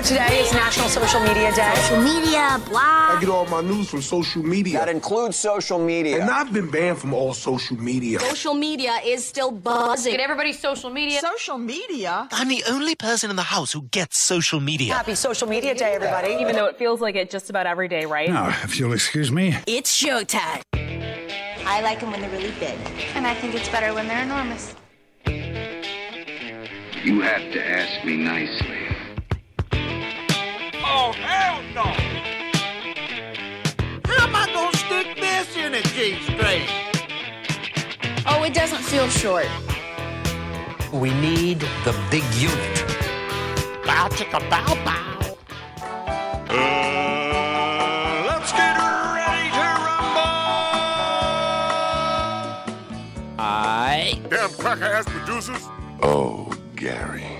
Know today is National Social Media Day? Social media, blah. I get all my news from social media. That includes social media. And I've been banned from all social media. Social media is still buzzing. Get everybody's social media. Social media? I'm the only person in the house who gets social media. Happy Social Media Day, everybody. Even though it feels like it just about every day, right? Now, if you'll excuse me. It's showtime. I like them when they're really big. And I think it's better when they're enormous. You have to ask me nicely. Oh, hell no! How am I gonna stick this in a G string? Oh, it doesn't feel short. We need the big unit. Bow chicka bow bow. Uh, let's get ready to rumble! I. Damn cracker ass producers. Oh, Gary.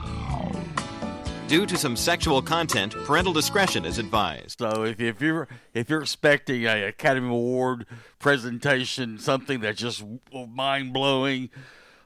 Due to some sexual content, parental discretion is advised. So if, if you're if you're expecting a Academy Award presentation, something that's just mind blowing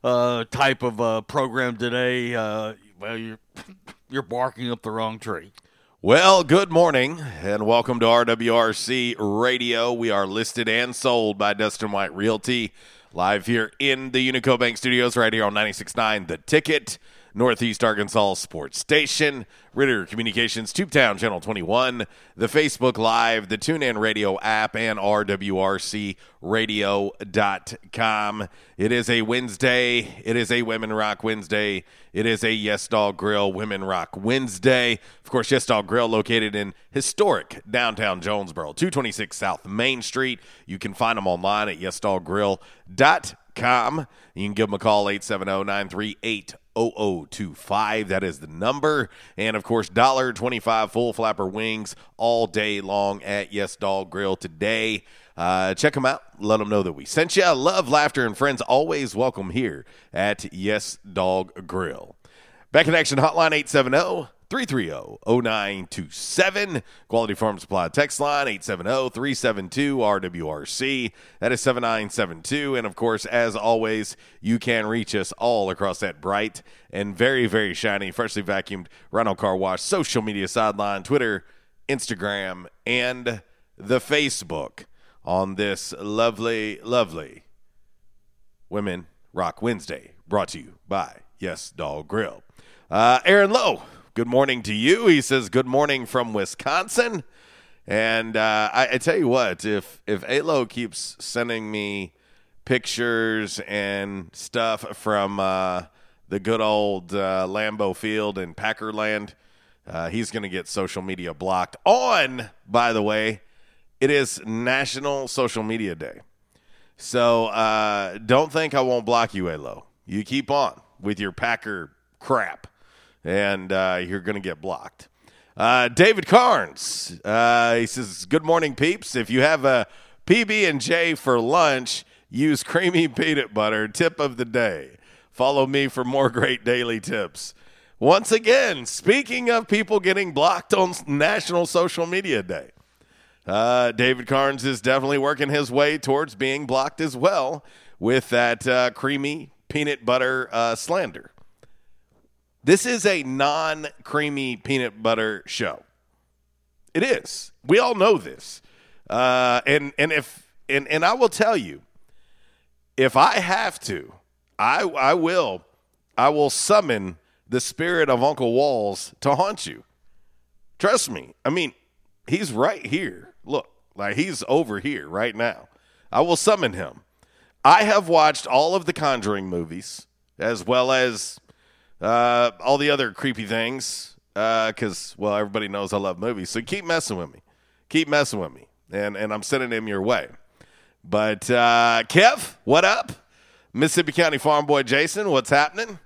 uh, type of uh, program today, uh, well you're you're barking up the wrong tree. Well, good morning and welcome to RWRC Radio. We are listed and sold by Dustin White Realty, live here in the Unico Bank Studios, right here on 96.9 The Ticket. Northeast Arkansas Sports Station, Ritter Communications, Tubetown Channel 21, the Facebook Live, the TuneIn Radio app, and RWRCRadio.com. It is a Wednesday. It is a Women Rock Wednesday. It is a Yes Dog Grill Women Rock Wednesday. Of course, Yes Dog Grill located in historic downtown Jonesboro, 226 South Main Street. You can find them online at yesdoggrill.com. You can give them a call, 870 938 0025. That is the number. And of course, $1.25 full flapper wings all day long at Yes Dog Grill today. Uh, check them out. Let them know that we sent you. Love, laughter, and friends always welcome here at Yes Dog Grill. Back in action hotline 870 330-0927. Quality Farm Supply text line 870-372-RWRC. That is 7972. And of course, as always, you can reach us all across that bright and very, very shiny, freshly vacuumed Rhino Car Wash social media sideline, Twitter, Instagram, and the Facebook on this lovely, lovely Women Rock Wednesday, brought to you by Yes Dog Grill. Uh, Aaron Lowe good morning to you. He says, good morning from Wisconsin. And uh, I, I, tell you what, if if Alo keeps sending me pictures and stuff from uh, the good old uh, Lambeau Field in Packerland, uh, he's going to get social media blocked. On, by the way, it is National Social Media Day. So uh, don't think I won't block you, Alo. You keep on with your Packer crap and uh, you're going to get blocked. Uh, David Carnes, uh, he says, "Good morning, peeps. If you have a PB and J for lunch, use creamy peanut butter. Tip of the day: Follow me for more great daily tips. Once again, speaking of people getting blocked on National Social Media Day, uh, David Carnes is definitely working his way towards being blocked as well with that uh, creamy peanut butter uh, slander. This is a non creamy peanut butter show. It is. We all know this. Uh, and and if and, and I will tell you, if I have to, I I will I will summon the spirit of Uncle Walls to haunt you. Trust me. I mean, he's right here. Look, like he's over here right now. I will summon him. I have watched all of the Conjuring movies as well as uh, all the other creepy things because, uh, well, everybody knows I love movies. So keep messing with me. Keep messing with me. And, and I'm sending him your way. But uh, Kev, what up? Mississippi County Farm Boy Jason, what's happening?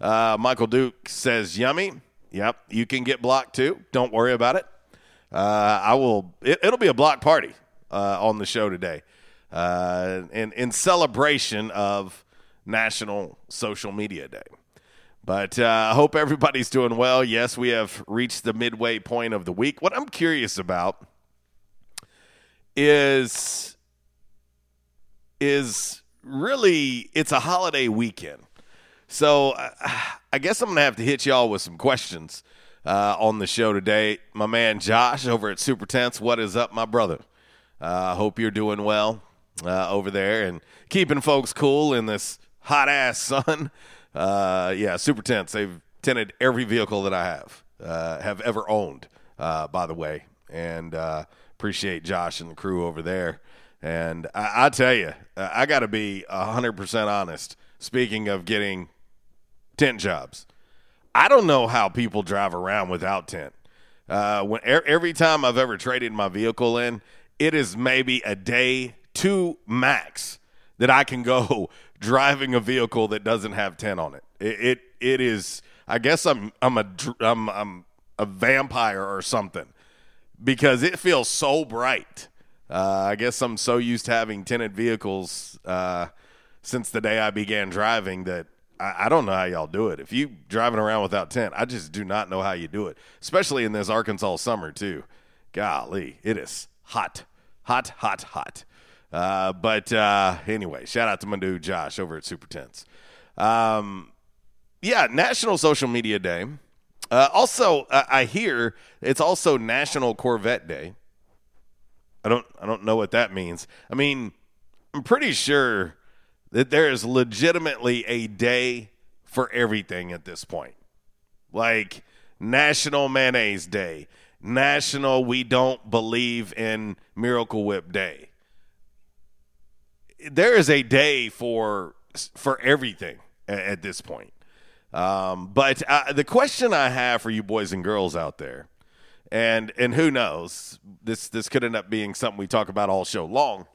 Uh, Michael Duke says, yummy. Yep, you can get blocked too. Don't worry about it. Uh, I will. It, will be a block party uh, on the show today, uh, in in celebration of National Social Media Day. But uh, I hope everybody's doing well. Yes, we have reached the midway point of the week. What I'm curious about is is really it's a holiday weekend. So uh, I guess I'm gonna have to hit y'all with some questions uh, on the show today. My man Josh over at Super Tense, what is up, my brother? I uh, hope you're doing well uh, over there and keeping folks cool in this hot ass sun. Uh, yeah, Super Tense. They've tinted every vehicle that I have uh, have ever owned. Uh, by the way, and uh, appreciate Josh and the crew over there. And I, I tell you, I got to be 100% honest. Speaking of getting tent jobs, I don't know how people drive around without tent. Uh, when every time I've ever traded my vehicle in, it is maybe a day, two max, that I can go driving a vehicle that doesn't have tent on it. It it, it is. I guess I'm I'm a I'm I'm a vampire or something because it feels so bright. Uh, I guess I'm so used to having tinted vehicles uh, since the day I began driving that I, I, don't know how y'all do it. If you driving around without tent, I just do not know how you do it, especially in this Arkansas summer too. Golly, it is hot, hot, hot, hot. Uh, but uh, anyway, shout out to my dude Josh over at Super Tense. Um, yeah, National Social Media Day. Uh, also, I hear it's also National Corvette Day. I don't I don't know what that means. I mean, I'm pretty sure that there is legitimately a day for everything at this point. Like National Mayonnaise Day, National We Don't Believe in Miracle Whip Day. There is a day for for everything at, at this point. Um, but uh, the question I have for you boys and girls out there and and who knows this this could end up being something we talk about all show long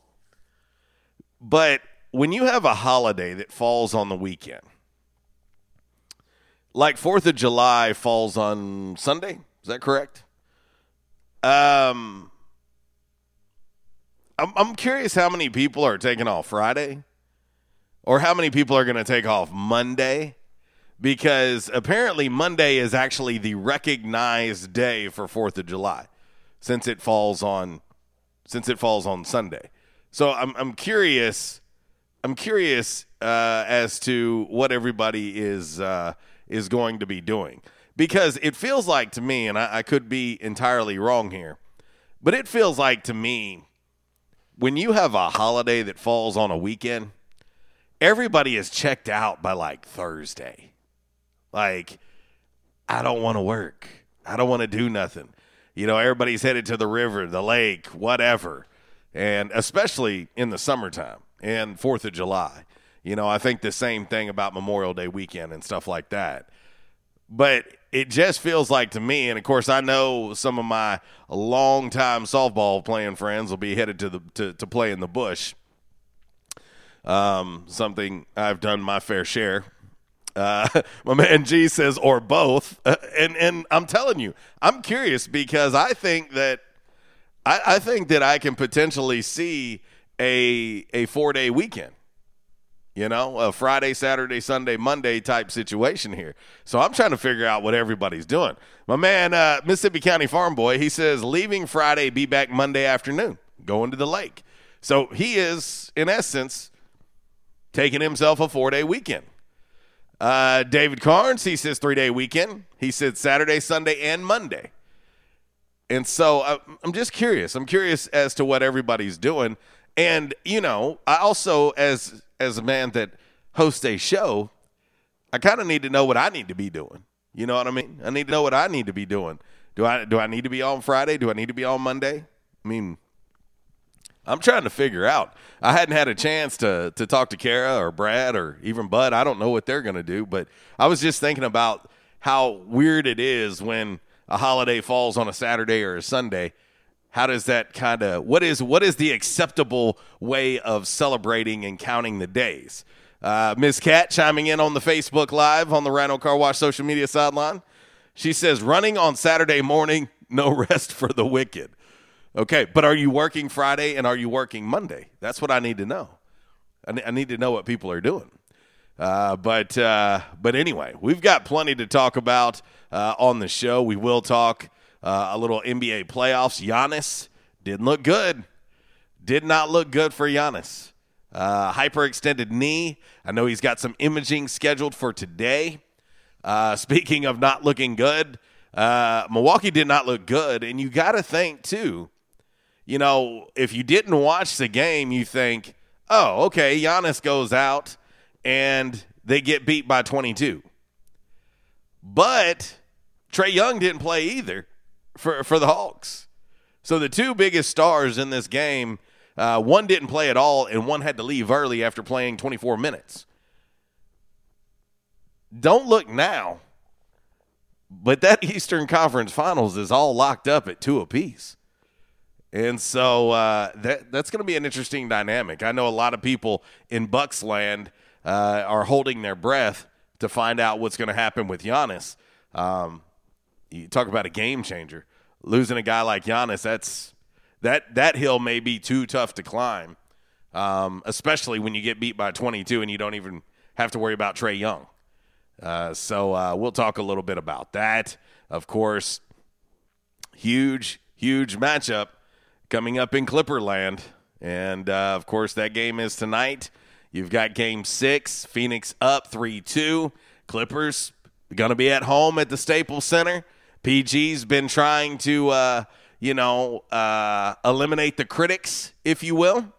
but when you have a holiday that falls on the weekend like fourth of july falls on sunday is that correct um I'm, I'm curious how many people are taking off friday or how many people are going to take off monday because apparently Monday is actually the recognized day for 4th of July since it falls on since it falls on Sunday. So I'm I'm curious I'm curious uh, as to what everybody is uh, is going to be doing because it feels like to me, and I, I could be entirely wrong here, but it feels like to me when you have a holiday that falls on a weekend, everybody is checked out by like Thursday. Like, I don't want to work. I don't want to do nothing. You know, everybody's headed to the river, the lake, whatever. And especially in the summertime and 4th of July. You know, I think the same thing about Memorial Day weekend and stuff like that. But it just feels like to me, and of course, I know some of my longtime softball playing friends will be headed to the to, to play in the bush. Um, something I've done my fair share uh, my man G says, or both. Uh, and and I'm telling you, I'm curious because I think that I, I think that I can potentially see a a four day weekend. You know, a Friday, Saturday, Sunday, Monday type situation here. So I'm trying to figure out what everybody's doing. My man, uh, Mississippi County Farm Boy, he says leaving Friday, be back Monday afternoon, going to the lake. So he is, in essence, taking himself a four day weekend. Uh, David Carnes, he says three day weekend. He said Saturday, Sunday, and Monday. And so uh, I'm just curious. I'm curious as to what everybody's doing. And you know, I also as as a man that hosts a show, I kind of need to know what I need to be doing. You know what I mean? I need to know what I need to be doing. Do I do I need to be on Friday? Do I need to be on Monday? I mean, I'm trying to figure out. I hadn't had a chance to to talk to Kara or Brad or even Bud. I don't know what they're going to do, but I was just thinking about how weird it is when a holiday falls on a Saturday or a Sunday. How does that kind of what is what is the acceptable way of celebrating and counting the days? Uh, Ms. Cat chiming in on the Facebook Live on the Rhino Car Wash social media sideline. She says, running on Saturday morning, no rest for the wicked. Okay, but are you working Friday and are you working Monday? That's what I need to know. I, I need to know what people are doing. Uh, but uh, but anyway, we've got plenty to talk about uh, on the show. We will talk uh, a little NBA playoffs. Giannis didn't look good. Did not look good for Giannis. Uh, hyperextended knee. I know he's got some imaging scheduled for today. Uh, speaking of not looking good, uh, Milwaukee did not look good, and you got to think too. You know, if you didn't watch the game, you think, "Oh, okay, Giannis goes out and they get beat by 22." But Trae Young didn't play either for for the Hawks. So the two biggest stars in this game, uh, one didn't play at all, and one had to leave early after playing 24 minutes. Don't look now, but that Eastern Conference Finals is all locked up at two apiece. And so uh, that that's going to be an interesting dynamic. I know a lot of people in Bucks land uh, are holding their breath to find out what's going to happen with Giannis. Um, you talk about a game changer. Losing a guy like Giannis, that's that that hill may be too tough to climb, um, especially when you get beat by 22 and you don't even have to worry about Trae Young. Uh, so uh, we'll talk a little bit about that. Of course, huge, huge matchup coming up in Clipperland. And uh, of course, that game is tonight. You've got game six, Phoenix up 3 2. Clippers going to be at home at the Staples Center. PG's been trying to, uh, you know, uh, eliminate the critics, if you will.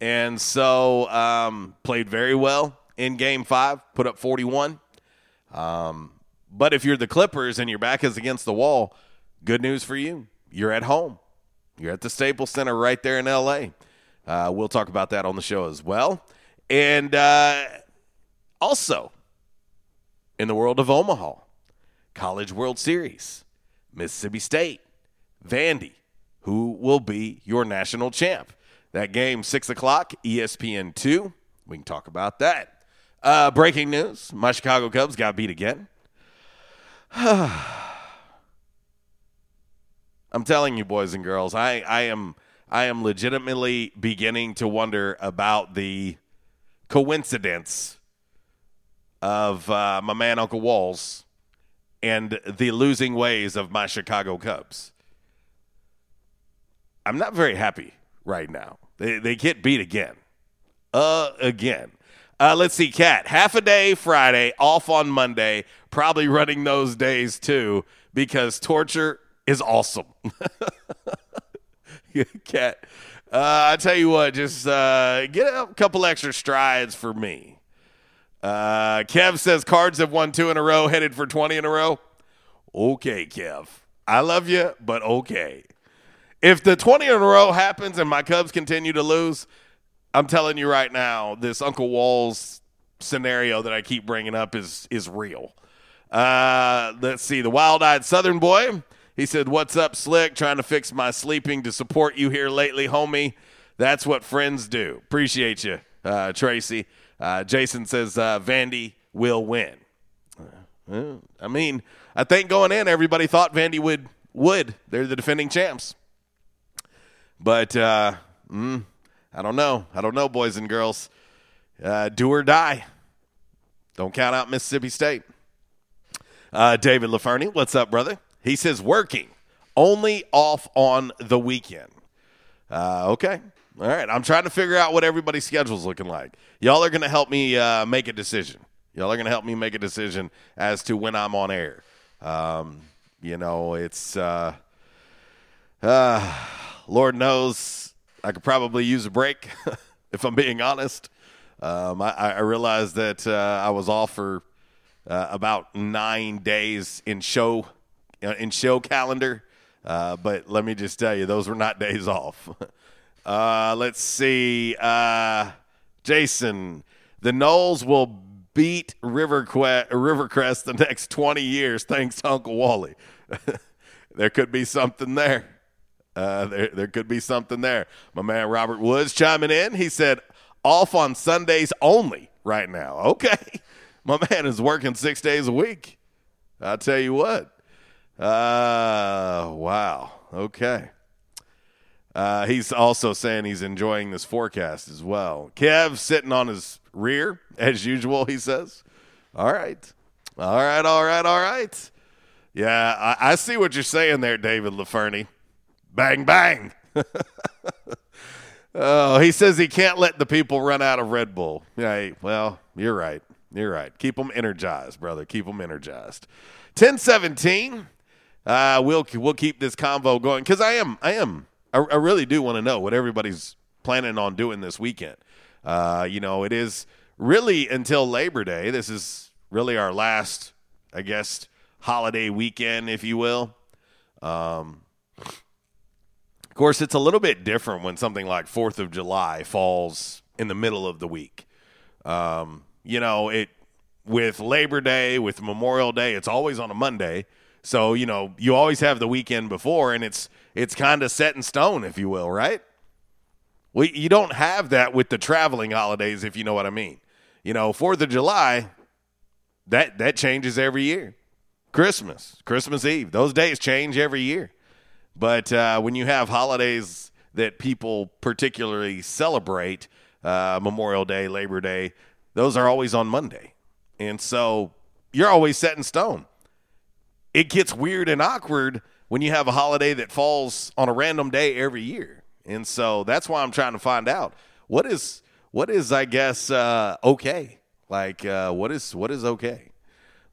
And so um, played very well in game five, put up 41. Um, but if you're the Clippers and your back is against the wall, good news for you. You're at home. You're at the Staples Center right there in LA. Uh, we'll talk about that on the show as well. And uh, also, in the world of Omaha, College World Series, Mississippi State, Vandy, who will be your national champ. That game, 6 o'clock, ESPN 2. We can talk about that. Uh, breaking news my Chicago Cubs got beat again. I'm telling you, boys and girls, I, I am I am legitimately beginning to wonder about the coincidence of uh, my man Uncle Walls and the losing ways of my Chicago Cubs. I'm not very happy right now. They they get beat again, uh, again. Uh, let's see, Cat. Half a day Friday, off on Monday. Probably running those days too because torture is awesome. Cat, uh, I tell you what, just uh, get a couple extra strides for me. Uh, Kev says Cards have won two in a row, headed for 20 in a row. Okay, Kev. I love you, but okay. If the 20 in a row happens and my Cubs continue to lose, I'm telling you right now, this Uncle Walls scenario that I keep bringing up is is real. Uh, let's see. The wild eyed Southern boy. He said, What's up, Slick? Trying to fix my sleeping to support you here lately, homie. That's what friends do. Appreciate you, uh, Tracy. Uh, Jason says, uh, Vandy will win. Uh, I mean, I think going in, everybody thought Vandy would. Would. They're the defending champs. But uh, mm, I don't know. I don't know, boys and girls. uh, do or die. Don't count out Mississippi State. Uh, David LaFernie, what's up, brother? He says working, only off on the weekend. Uh, okay. All right. I'm trying to figure out what everybody's schedule's looking like. Y'all are going to help me uh, make a decision. Y'all are going to help me make a decision as to when I'm on air. Um, you know, it's, uh, uh, Lord knows I could probably use a break if I'm being honest. Um, I, I realized that uh, I was off for uh, about nine days in show uh, in show calendar, uh, but let me just tell you, those were not days off. Uh, let's see, uh, Jason, the Knowles will beat Rivercrest, the next twenty years, thanks to Uncle Wally. there could be something there. Uh, there, there could be something there. My man Robert Woods chiming in. He said, off on Sundays only right now. Okay. My man is working six days a week. I'll tell you what. Uh, wow. Okay. Uh, he's also saying he's enjoying this forecast as well. Kev sitting on his rear, as usual, he says. All right. All right, all right, all right. Yeah, I, I see what you're saying there, David LaFernie. Bang, bang. oh, he says he can't let the people run out of Red Bull. Yeah, well, you're right. You're right. Keep them energized, brother. Keep them energized. 1017. Uh, we'll we'll keep this convo going because I am I am I, I really do want to know what everybody's planning on doing this weekend. Uh, you know, it is really until Labor Day. This is really our last, I guess, holiday weekend, if you will. Um, of course, it's a little bit different when something like Fourth of July falls in the middle of the week. Um, you know, it with Labor Day, with Memorial Day, it's always on a Monday. So, you know, you always have the weekend before and it's it's kind of set in stone, if you will, right? Well, you don't have that with the traveling holidays, if you know what I mean. You know, Fourth of July, that that changes every year. Christmas, Christmas Eve, those days change every year. But uh, when you have holidays that people particularly celebrate, uh, Memorial Day, Labor Day, those are always on Monday. And so you're always set in stone. It gets weird and awkward when you have a holiday that falls on a random day every year. And so that's why I'm trying to find out what is what is I guess uh, okay. Like uh, what is what is okay.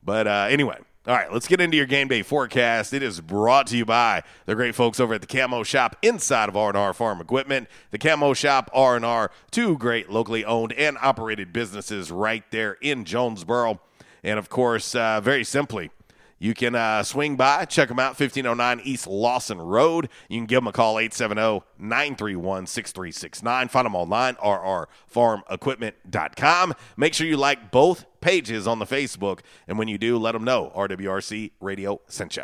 But uh, anyway, all right, let's get into your game day forecast. It is brought to you by the great folks over at the Camo Shop inside of R&R Farm Equipment. The Camo Shop, R&R, two great locally owned and operated businesses right there in Jonesboro. And of course, uh, very simply, you can uh, swing by, check them out, 1509 East Lawson Road. You can give them a call, 870 931 6369. Find them online, rrfarmequipment.com. Make sure you like both pages on the Facebook. And when you do, let them know RWRC Radio sent you.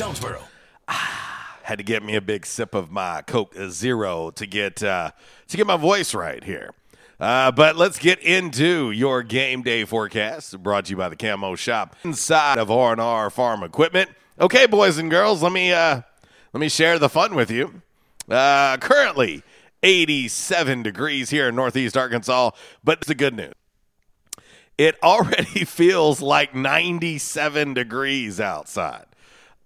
Jonesboro. Had to get me a big sip of my Coke Zero to get uh, to get my voice right here. Uh, but let's get into your game day forecast. Brought to you by the Camo Shop inside of R and R Farm Equipment. Okay, boys and girls, let me uh, let me share the fun with you. Uh, currently, 87 degrees here in Northeast Arkansas, but it's the good news. It already feels like 97 degrees outside.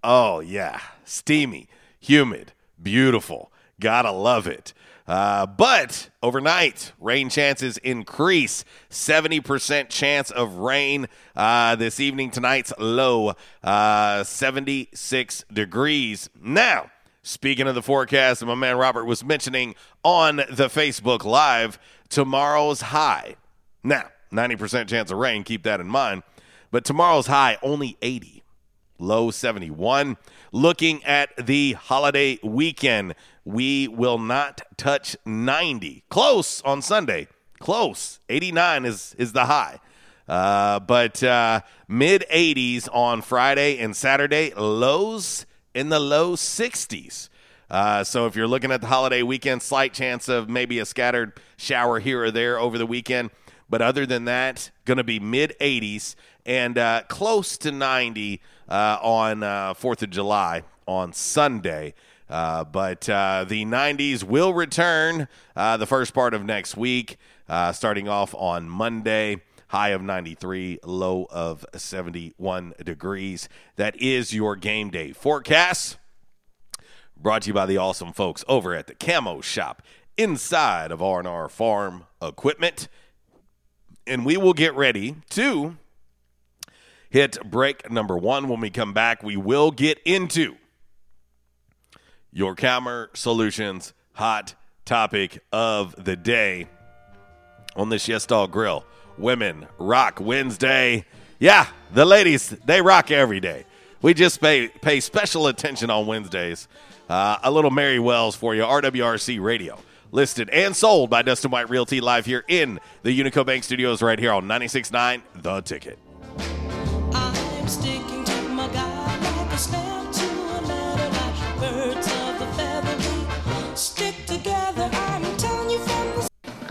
Oh, yeah. Steamy, humid, beautiful. Gotta love it. Uh, but overnight, rain chances increase. 70% chance of rain uh, this evening. Tonight's low, uh, 76 degrees. Now, speaking of the forecast, my man Robert was mentioning on the Facebook Live, tomorrow's high. Now, 90% chance of rain, keep that in mind. But tomorrow's high, only 80 low 71. Looking at the holiday weekend, we will not touch 90. Close on Sunday, Close. 89 is is the high. Uh, but uh, mid 80s on Friday and Saturday, lows in the low 60s. Uh, so if you're looking at the holiday weekend, slight chance of maybe a scattered shower here or there over the weekend. But other than that, going to be mid 80s and uh, close to 90 uh, on uh, 4th of July on Sunday. Uh, but uh, the 90s will return uh, the first part of next week, uh, starting off on Monday. High of 93, low of 71 degrees. That is your game day forecast. Brought to you by the awesome folks over at the Camo Shop inside of R&R Farm Equipment. And we will get ready to hit break number one. When we come back, we will get into your Calmer Solutions hot topic of the day on this Yes Dog Grill. Women Rock Wednesday. Yeah, the ladies, they rock every day. We just pay, pay special attention on Wednesdays. Uh, a little Mary Wells for you, RWRC Radio. Listed and sold by Dustin White Realty live here in the Unico Bank Studios right here on 96.9 The Ticket.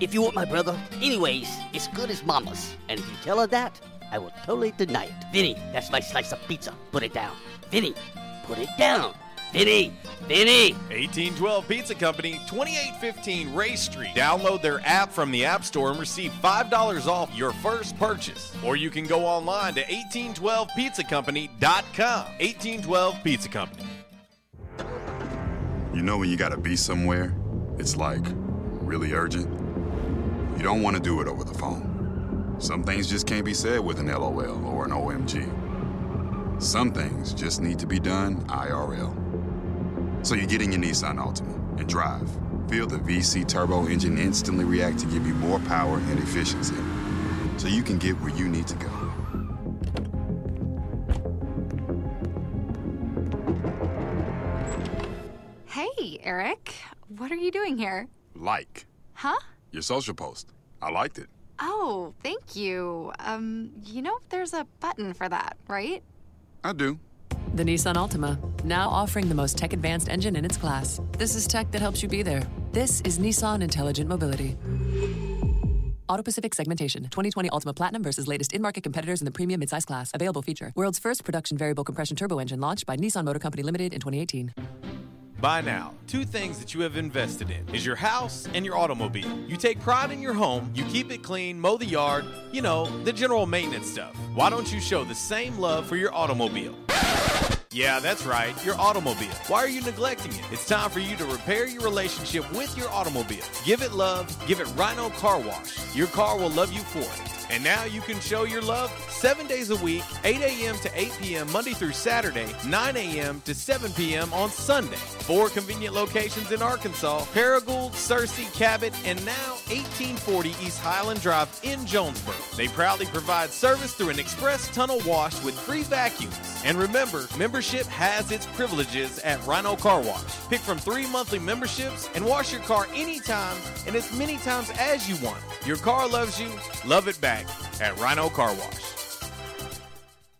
if you want my brother, anyways, it's good as mama's. And if you tell her that, I will totally deny it. Vinny, that's my slice of pizza. Put it down. Vinny, put it down. Vinny, Vinny. 1812 Pizza Company, 2815 Ray Street. Download their app from the App Store and receive $5 off your first purchase. Or you can go online to 1812pizzacompany.com. 1812 Pizza Company. You know when you gotta be somewhere, it's like really urgent. You don't want to do it over the phone. Some things just can't be said with an LOL or an OMG. Some things just need to be done IRL. So you get in your Nissan Altima and drive. Feel the VC turbo engine instantly react to give you more power and efficiency. So you can get where you need to go. Hey, Eric. What are you doing here? Like Huh? Your social post. I liked it. Oh, thank you. Um, you know, there's a button for that, right? I do. The Nissan Altima, now offering the most tech advanced engine in its class. This is tech that helps you be there. This is Nissan Intelligent Mobility. Auto Pacific segmentation. 2020 Altima Platinum versus latest in market competitors in the premium midsize class. Available feature. World's first production variable compression turbo engine launched by Nissan Motor Company Limited in 2018. By now, two things that you have invested in is your house and your automobile. You take pride in your home, you keep it clean, mow the yard, you know, the general maintenance stuff. Why don't you show the same love for your automobile? Yeah, that's right, your automobile. Why are you neglecting it? It's time for you to repair your relationship with your automobile. Give it love, give it Rhino Car Wash. Your car will love you for it. And now you can show your love seven days a week, 8 a.m. to 8 p.m. Monday through Saturday, 9 a.m. to 7 p.m. on Sunday. Four convenient locations in Arkansas Paragould, Searcy, Cabot, and now 1840 East Highland Drive in Jonesboro. They proudly provide service through an express tunnel wash with free vacuums. And remember, membership has its privileges at Rhino Car Wash. Pick from three monthly memberships and wash your car anytime and as many times as you want. Your car loves you, love it back at Rhino Car Wash.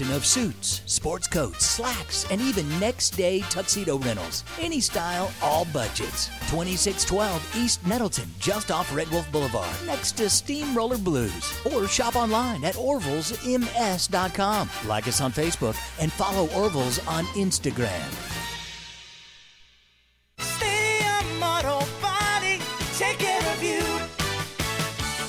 of suits, sports coats, slacks, and even next day tuxedo rentals. Any style, all budgets. 2612 East Nettleton, just off Red Wolf Boulevard, next to Steamroller Blues. Or shop online at orvillesms.com. Like us on Facebook and follow Orville's on Instagram. Stadium Auto Body,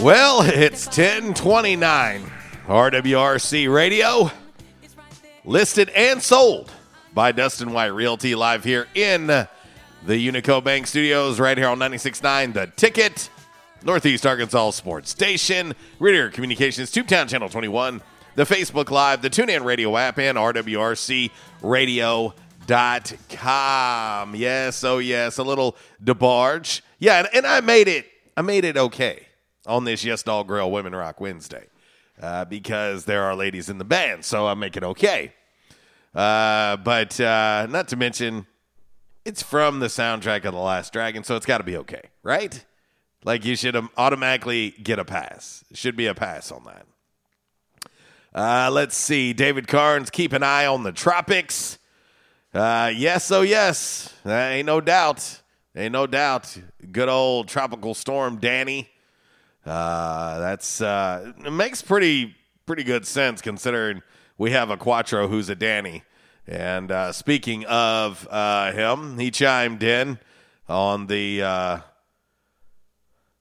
Well, it's 1029 RWRC Radio, listed and sold by Dustin White Realty live here in the Unico Bank Studios, right here on 96.9 The Ticket, Northeast Arkansas Sports Station, Ritter Communications, Tubetown Channel 21, the Facebook Live, the TuneIn Radio app, and RWRCRadio.com. Yes, oh yes, a little DeBarge. Yeah, and, and I made it. I made it okay on this Yes Dog Grill Women Rock Wednesday uh, because there are ladies in the band, so I make it okay. Uh, but uh, not to mention, it's from the soundtrack of The Last Dragon, so it's got to be okay, right? Like you should automatically get a pass. Should be a pass on that. Uh, let's see. David Carnes, keep an eye on the tropics. Uh, yes, oh yes. Uh, ain't no doubt. Ain't no doubt. Good old tropical storm Danny. Uh, that's uh, it makes pretty pretty good sense considering we have a Quattro who's a Danny. And uh, speaking of uh, him, he chimed in on the uh,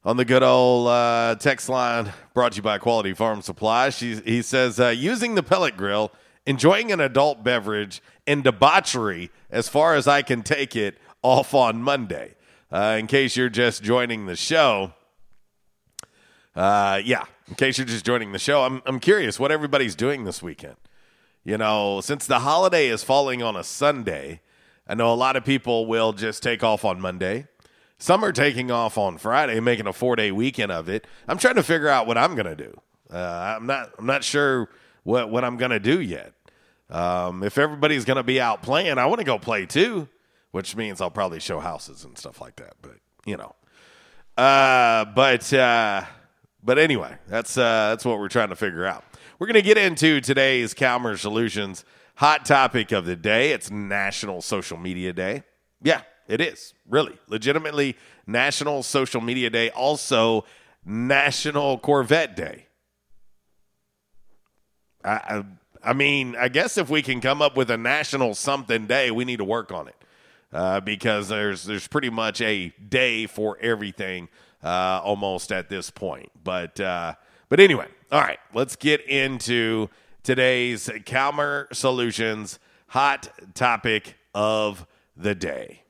on the good old uh, text line brought to you by Quality Farm Supply. She, he says, using the pellet grill, enjoying an adult beverage, and debauchery as far as I can take it off on Monday. Uh, in case you're just joining the show, uh, yeah, in case you're just joining the show, I'm, I'm curious what everybody's doing this weekend. You know, since the holiday is falling on a Sunday, I know a lot of people will just take off on Monday. Some are taking off on Friday, making a four day weekend of it. I'm trying to figure out what I'm going to do. Uh, I'm not. I'm not sure what what I'm going to do yet. Um, if everybody's going to be out playing, I want to go play too, which means I'll probably show houses and stuff like that. But you know, uh, but uh, but anyway, that's uh, that's what we're trying to figure out. We're going to get into today's Calmer Solutions hot topic of the day. It's National Social Media Day. Yeah, it is really legitimately National Social Media Day. Also, National Corvette Day. I, I, I mean, I guess if we can come up with a national something day, we need to work on it uh, because there's there's pretty much a day for everything uh, almost at this point. But uh, but anyway, all right, let's get into today's Calmer Solutions hot topic of the day.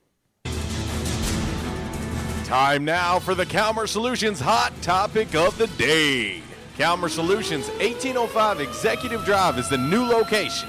Time now for the Calmer Solutions hot topic of the day. Calmer Solutions 1805 Executive Drive is the new location.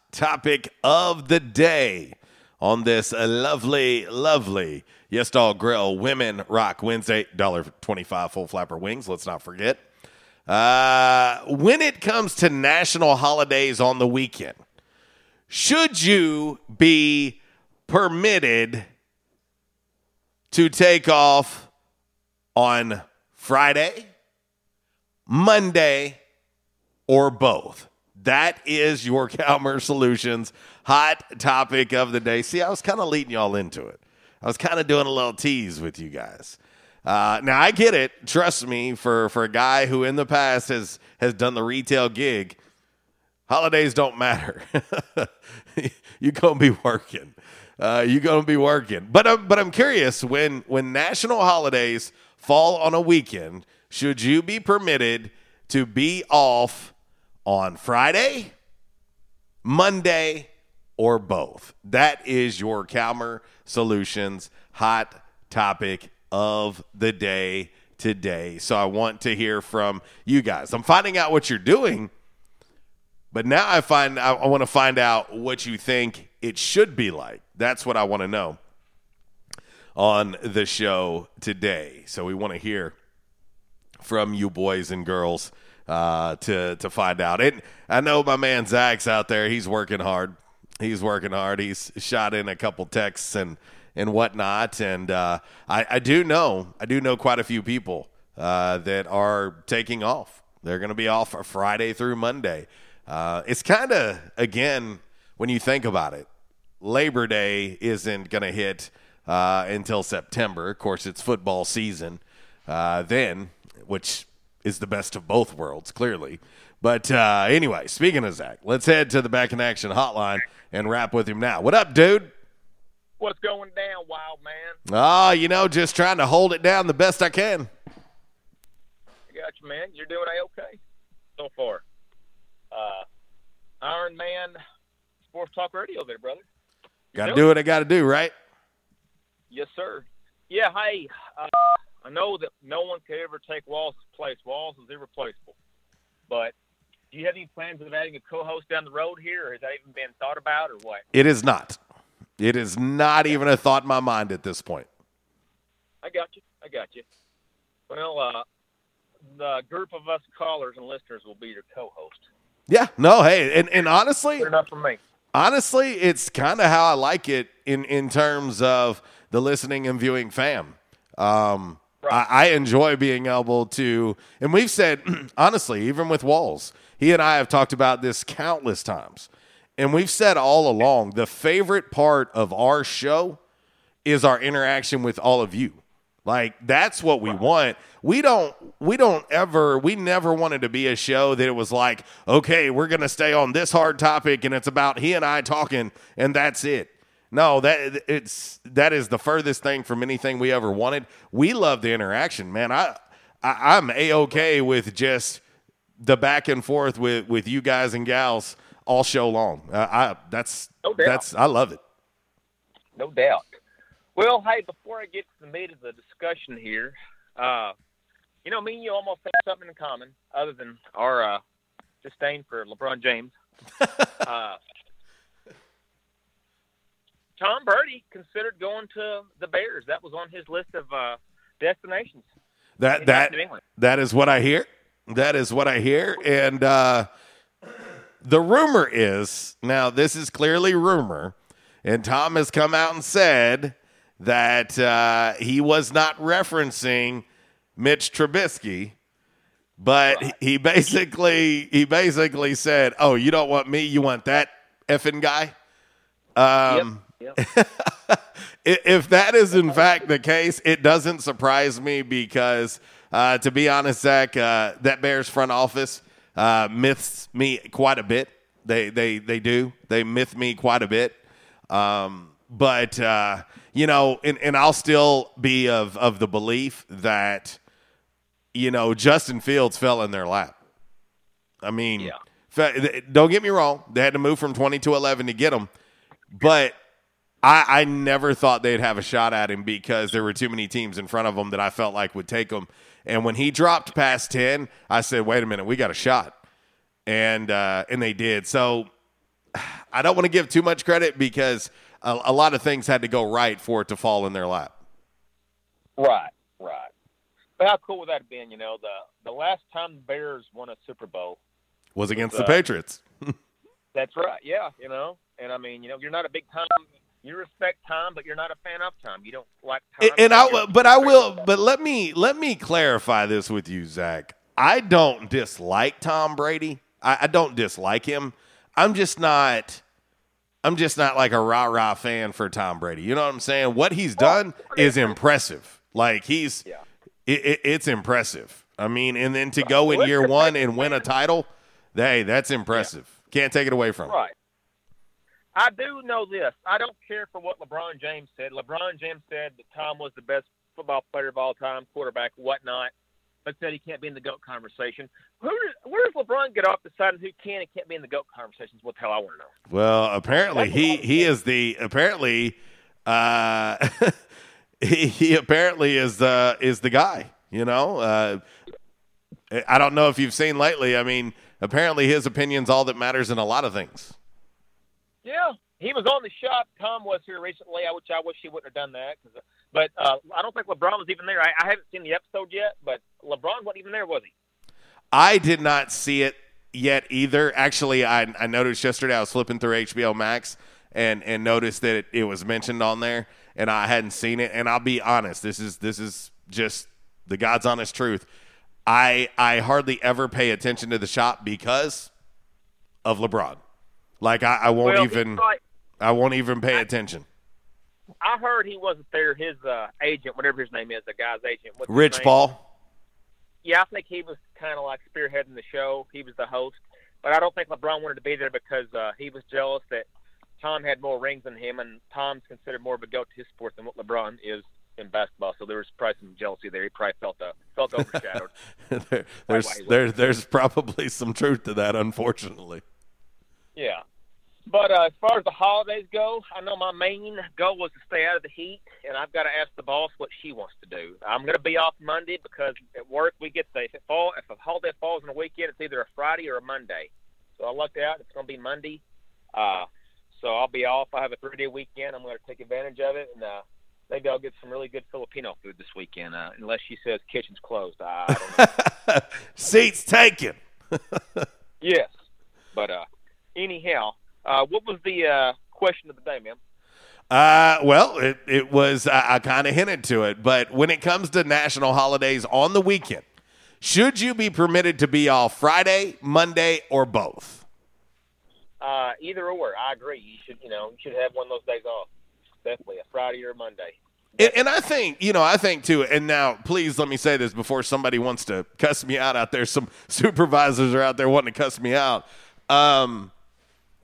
topic of the day on this lovely, lovely Yes Dog Grill Women Rock Wednesday, $1.25 full flapper wings. Let's not forget. Uh, when it comes to national holidays on the weekend, should you be permitted to take off on Friday, Monday, or both? That is your Calmer Solutions hot topic of the day. See, I was kind of leading y'all into it. I was kind of doing a little tease with you guys. Uh, now I get it. Trust me, for for a guy who in the past has has done the retail gig, holidays don't matter. you gonna be working. Uh, you gonna be working. But I'm but I'm curious when when national holidays fall on a weekend, should you be permitted to be off on Friday, Monday, or both? That is your Calmer Solutions hot topic of the day today. So I want to hear from you guys. I'm finding out what you're doing, but now I find I, I want to find out what you think it should be like. That's what I want to know on the show today. So we want to hear from you boys and girls uh, to to find out. And I know my man Zach's out there. He's working hard. He's working hard. He's shot in a couple texts and and whatnot. And uh, I, I do know I do know quite a few people uh, that are taking off. They're going to be off for Friday through Monday. Uh, it's kind of again when you think about it, Labor Day isn't going to hit uh, until September. Of course, it's football season uh, then, which is the best of both worlds, clearly. But uh, anyway, speaking of Zach, let's head to the back in action hotline and rap with him now. What up, dude? What's going down, wild man? Ah, you know, just trying to hold it down the best I can. I got you, man. You're doing a-okay so far. Uh, Iron Man Sports Talk Radio there, brother. Got to do what I got to do, right? Yes, sir. Yeah, hey, uh, I know that no one could ever take Walls' place. Walls is irreplaceable. But do you have any plans of adding a co-host down the road here, or has that even been thought about, or what? It is not. It is not even a thought in my mind at this point. I got you. I got you. Well, uh, the group of us callers and listeners will be your co-host. Yeah, no, hey, and, and honestly, enough for me. honestly, it's kind of how I like it in in terms of the listening and viewing fam. Um, I, I enjoy being able to, and we've said honestly, even with Walls, he and I have talked about this countless times, and we've said all along the favorite part of our show is our interaction with all of you. Like that's what we want. We don't we don't ever we never wanted to be a show that it was like, okay, we're going to stay on this hard topic and it's about he and I talking and that's it. No, that it's that is the furthest thing from anything we ever wanted. We love the interaction, man. I, I I'm a okay with just the back and forth with with you guys and gals all show long. Uh, I that's No that's I love it. No doubt. Well, hey, before I get to the meat of the discussion here, uh, you know, me and you almost have something in common other than our uh, disdain for LeBron James. Tom Brady considered going to the Bears. That was on his list of uh, destinations. That that that is what I hear. That is what I hear. And uh, the rumor is now this is clearly rumor, and Tom has come out and said that uh, he was not referencing Mitch Trubisky, but he- he basically he basically said, "Oh, you don't want me, you want that effing guy." Um, If that is in fact the case, it doesn't surprise me because, uh, to be honest, Zach, uh, that Bears front office uh, myths me quite a bit. They they they do. They myth me quite a bit. Um, but uh, you know, and, and I'll still be of of the belief that you know Justin Fields fell in their lap. I mean, fa- don't get me wrong; they had to move from twenty to eleven to get him, but I, I never thought they'd have a shot at him because there were too many teams in front of him that I felt like would take him. And when he dropped past ten, I said, "Wait a minute, we got a shot," and uh, and they did. So I don't want to give too much credit because a, a lot of things had to go right for it to fall in their lap. Right, right. But how cool would that have been? You know, the the last time the Bears won a Super Bowl. Was against Uh, the Patriots. That's right. Yeah, you know, and I mean, you know, you're not a big time. You respect Tom, but you're not a fan of Tom. You don't like Tom. and, and I, but I will, but let me let me clarify this with you, Zach. I don't dislike Tom Brady. I, I don't dislike him. I'm just not. I'm just not like a rah rah fan for Tom Brady. You know what I'm saying? What he's done is impressive. Like he's, it, it, it's impressive. I mean, and then to go in year one and win a title, hey, that's impressive. Can't take it away from him. Right. I do know this. I don't care for what LeBron James said. LeBron James said that Tom was the best football player of all time, quarterback, whatnot, but said he can't be in the GOAT conversation. Who, where does LeBron get off deciding who can and can't be in the GOAT conversation? Is what the hell I want to know. Well, apparently he he is the apparently uh he, he apparently is the is the guy, you know? Uh I don't know if you've seen lately. I mean, apparently his opinion's all that matters in a lot of things. Yeah, he was on the shop. Tom was here recently, I- which I wish he wouldn't have done that. 'cause- but uh, I don't think LeBron was even there. I, I haven't seen the episode yet, but LeBron wasn't even there, was he? I did not see it yet either. Actually, I, I noticed yesterday I was flipping through HBO Max and and noticed that it, it was mentioned on there, and I hadn't seen it. And I'll be honest, this is this is just the God's honest truth. I I hardly ever pay attention to the shop because of LeBron. Like I, I won't Well, even like- I won't even pay attention. I heard he wasn't there. His uh, agent, whatever his name is, the guy's agent. Rich? Paul. Yeah, I think he was kind of like spearheading the show. He was the host, but I don't think LeBron wanted to be there because uh, he was jealous that Tom had more rings than him, and Tom's considered more of a goat to his sport than what LeBron is in basketball. So there was probably some jealousy there. He probably felt uh, felt overshadowed. there, there's there, there's probably some truth to that, unfortunately. Yeah. But uh, as far as the holidays go, I know my main goal was to stay out of the heat, and I've got to ask the boss what she wants to do. I'm going to be off Monday because at work we get the if it fall if a holiday falls on a weekend, it's either a Friday or a Monday. So I lucked out; it's going to be Monday. Uh, so I'll be off. I have a three day weekend. I'm going to take advantage of it, and uh, maybe I'll get some really good Filipino food this weekend. Uh, unless she says kitchen's closed, I, I don't know. Seats taken. yes, but uh, anyhow, uh, what was the uh, question of the day, man? Uh, well, it, it was, I, I kind of hinted to it, but when it comes to national holidays on the weekend, should you be permitted to be off Friday, Monday, or both? Uh, either or, I agree. You should, you know, you should have one of those days off. Definitely a Friday or a Monday. And, and I think, you know, I think too, and now please let me say this before somebody wants to cuss me out out there. Some supervisors are out there wanting to cuss me out. Um,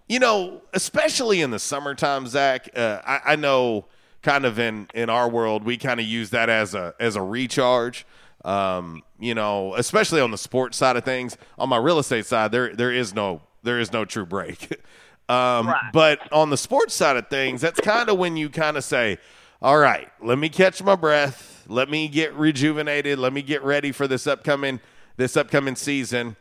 you know, especially in the summertime, Zach, uh, I, I know kind of in, in our world, we kind of use that as a, as a recharge. Um, you know, especially on the sports side of things. On my real estate side, there there is no there is no true break. um, But on the sports side of things, that's kind of when you kind of say, "All right, let me catch my breath. Let me get rejuvenated. Let me get ready for this upcoming this upcoming season."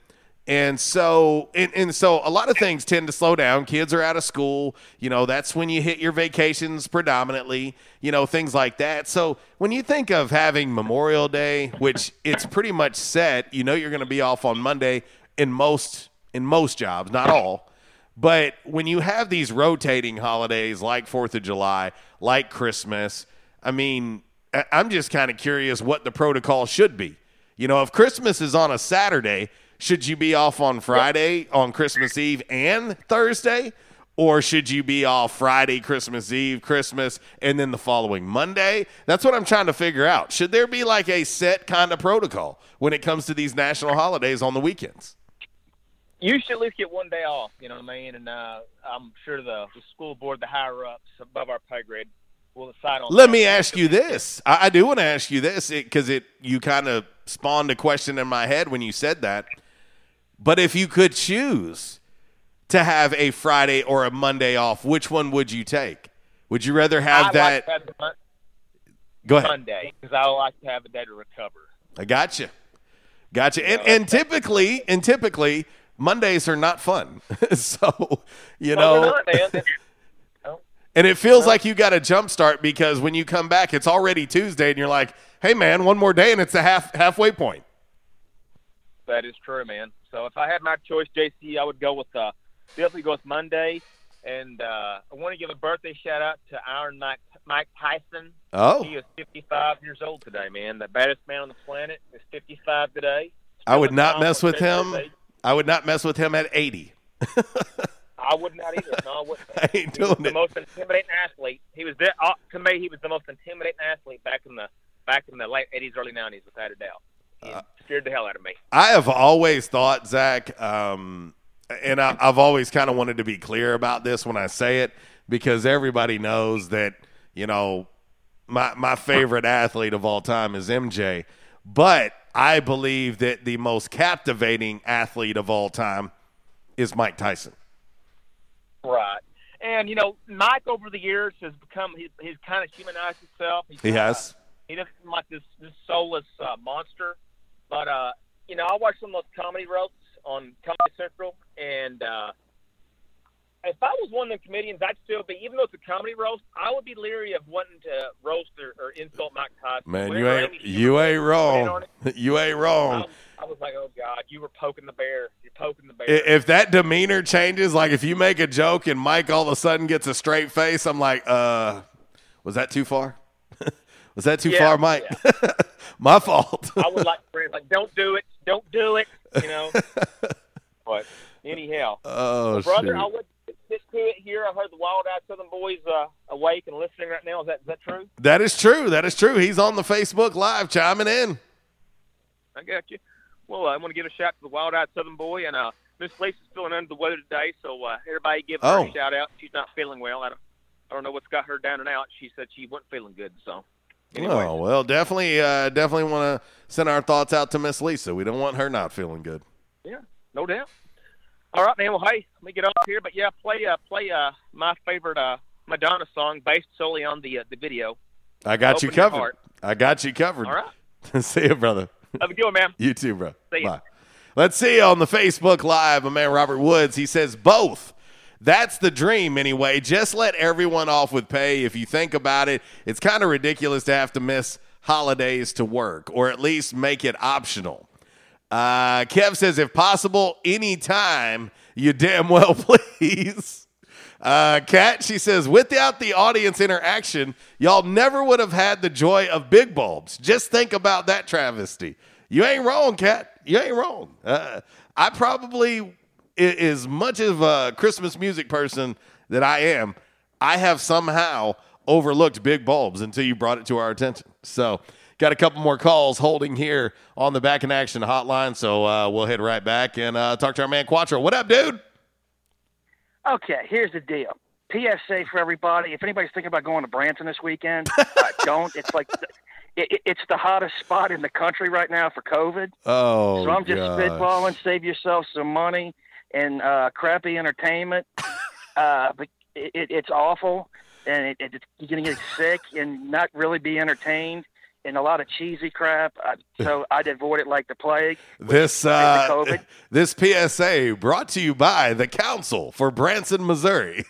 And so, and, and so, a lot of things tend to slow down. Kids are out of school. You know, that's when you hit your vacations predominantly. You know, things like that. So, when you think of having Memorial Day, which it's pretty much set, you know, you're going to be off on Monday in most in most jobs, not all. But when you have these rotating holidays like Fourth of July, like Christmas, I mean, I'm just kind of curious what the protocol should be. You know, if Christmas is on a Saturday, should you be off on Friday, on Christmas Eve, and Thursday? Or should you be off Friday, Christmas Eve, Christmas, and then the following Monday? That's what I'm trying to figure out. Should there be like a set kind of protocol when it comes to these national holidays on the weekends? You should at least get one day off. You know what I mean? And uh, I'm sure the, the school board, the higher ups above our pay grade, will decide on. Let that. me ask you this. I, I do want to ask you this because it, you kind of spawned a question in my head when you said that. But if you could choose to have a Friday or a Monday off, which one would you take? Would you rather have I that? Like have Go ahead. Monday because I would like to have a day to recover. I got you. Gotcha. And, and typically, and typically, Mondays are not fun. so, you No, know, not, and it feels like you got a jump start because when you come back, it's already Tuesday, and you're like, "Hey, man, one more day, and it's a half halfway point." That is true, man. So if I had my choice, JC, I would go with uh, definitely go with Monday. And uh, I want to give a birthday shout out to Iron Mike, Mike Tyson. Oh. he is 55 years old today, man. The baddest man on the planet is 55 today. I would not mess with him. I would not mess with him at 80. I would not either. No, I wouldn't. I ain't he was doing the most intimidating athlete. He was the, uh, to me. He was the most intimidating athlete back in the back in the late 80s, early 90s, without a doubt. He Uh, scared the hell out of me. I have always thought, Zach, um, and I, I've always kind of wanted to be clear about this when I say it because everybody knows that, you know, my, my favorite athlete of all time is MJ. But I believe that the most captivating athlete of all time is Mike Tyson. Right. And you know, Mike over the years has become he, he's kind of humanized himself. He's He kinda- has. He doesn't seem like this this soulless uh, monster. But uh, you know, I watch some of those comedy roasts on Comedy Central, and uh, if I was one of the comedians, I'd still be. Even though it's a comedy roast, I would be leery of wanting to roast or, or insult Mike Tyson. Man, you ain't you ain't wrong. it, You ain't wrong. I, I was like, oh God, you were poking the bear. You're poking the bear. If that demeanor changes, like if you make a joke and Mike all of a sudden gets a straight face, I'm like, uh, was that too far? was that too Yeah, far, Mike? My fault. I would like friends like, don't do it, don't do it, you know. but anyhow, Oh, brother, shoot. I would sit to it here. I heard the Wild Eyed Southern Boys uh, awake and listening right now. Is that is that true? that is true. That is true. He's on the Facebook Live chiming in. I got you. Well, I want to give a shout to the Wild Eyed Southern Boy and uh, Miss Lisa's feeling under the weather today, so uh, everybody give her Oh. a shout out. She's not feeling well. I don't, I don't know what's got her down and out. She said she wasn't feeling good, so. Oh well, definitely, uh, definitely want to send our thoughts out to Miss Lisa. We don't want her not feeling good. Yeah, no doubt. All right, man. Well, hey, let me get off here. But yeah, play uh, play uh, my favorite uh, Madonna song based solely on the uh, the video. I got you Open your covered. I got you covered. All right. See you, brother. Have a good one, man. You too, bro. See. Bye. Let's see on the Facebook Live, my man Robert Woods. He says both. That's the dream, anyway. Just let everyone off with pay. If you think about it, it's kind of ridiculous to have to miss holidays to work, or at least make it optional. Uh, Kev says, if possible, anytime, you damn well please. Uh, Kat, she says, without the audience interaction, y'all never would have had the joy of big bulbs. Just think about that travesty. You ain't wrong, Kat. You ain't wrong. Uh, I probably, as much of a Christmas music person that I am, I have somehow overlooked big bulbs until you brought it to our attention. So, got a couple more calls holding here on the Back in Action hotline. So, uh, we'll head right back and uh, talk to our man Quattro. What up, dude? Okay, here's the deal. PSA for everybody. If anybody's thinking about going to Branson this weekend, uh, don't. It's like it, it- it's the hottest spot in the country right now for COVID. Oh, so I'm just spitballing. Save yourself some money and uh, crappy entertainment. uh, but it, it, it's awful, and it, it, you're gonna get sick and not really be entertained. And a lot of cheesy crap, so I'd avoid it like the plague. This uh, COVID. this PSA brought to you by the Council for Branson, Missouri.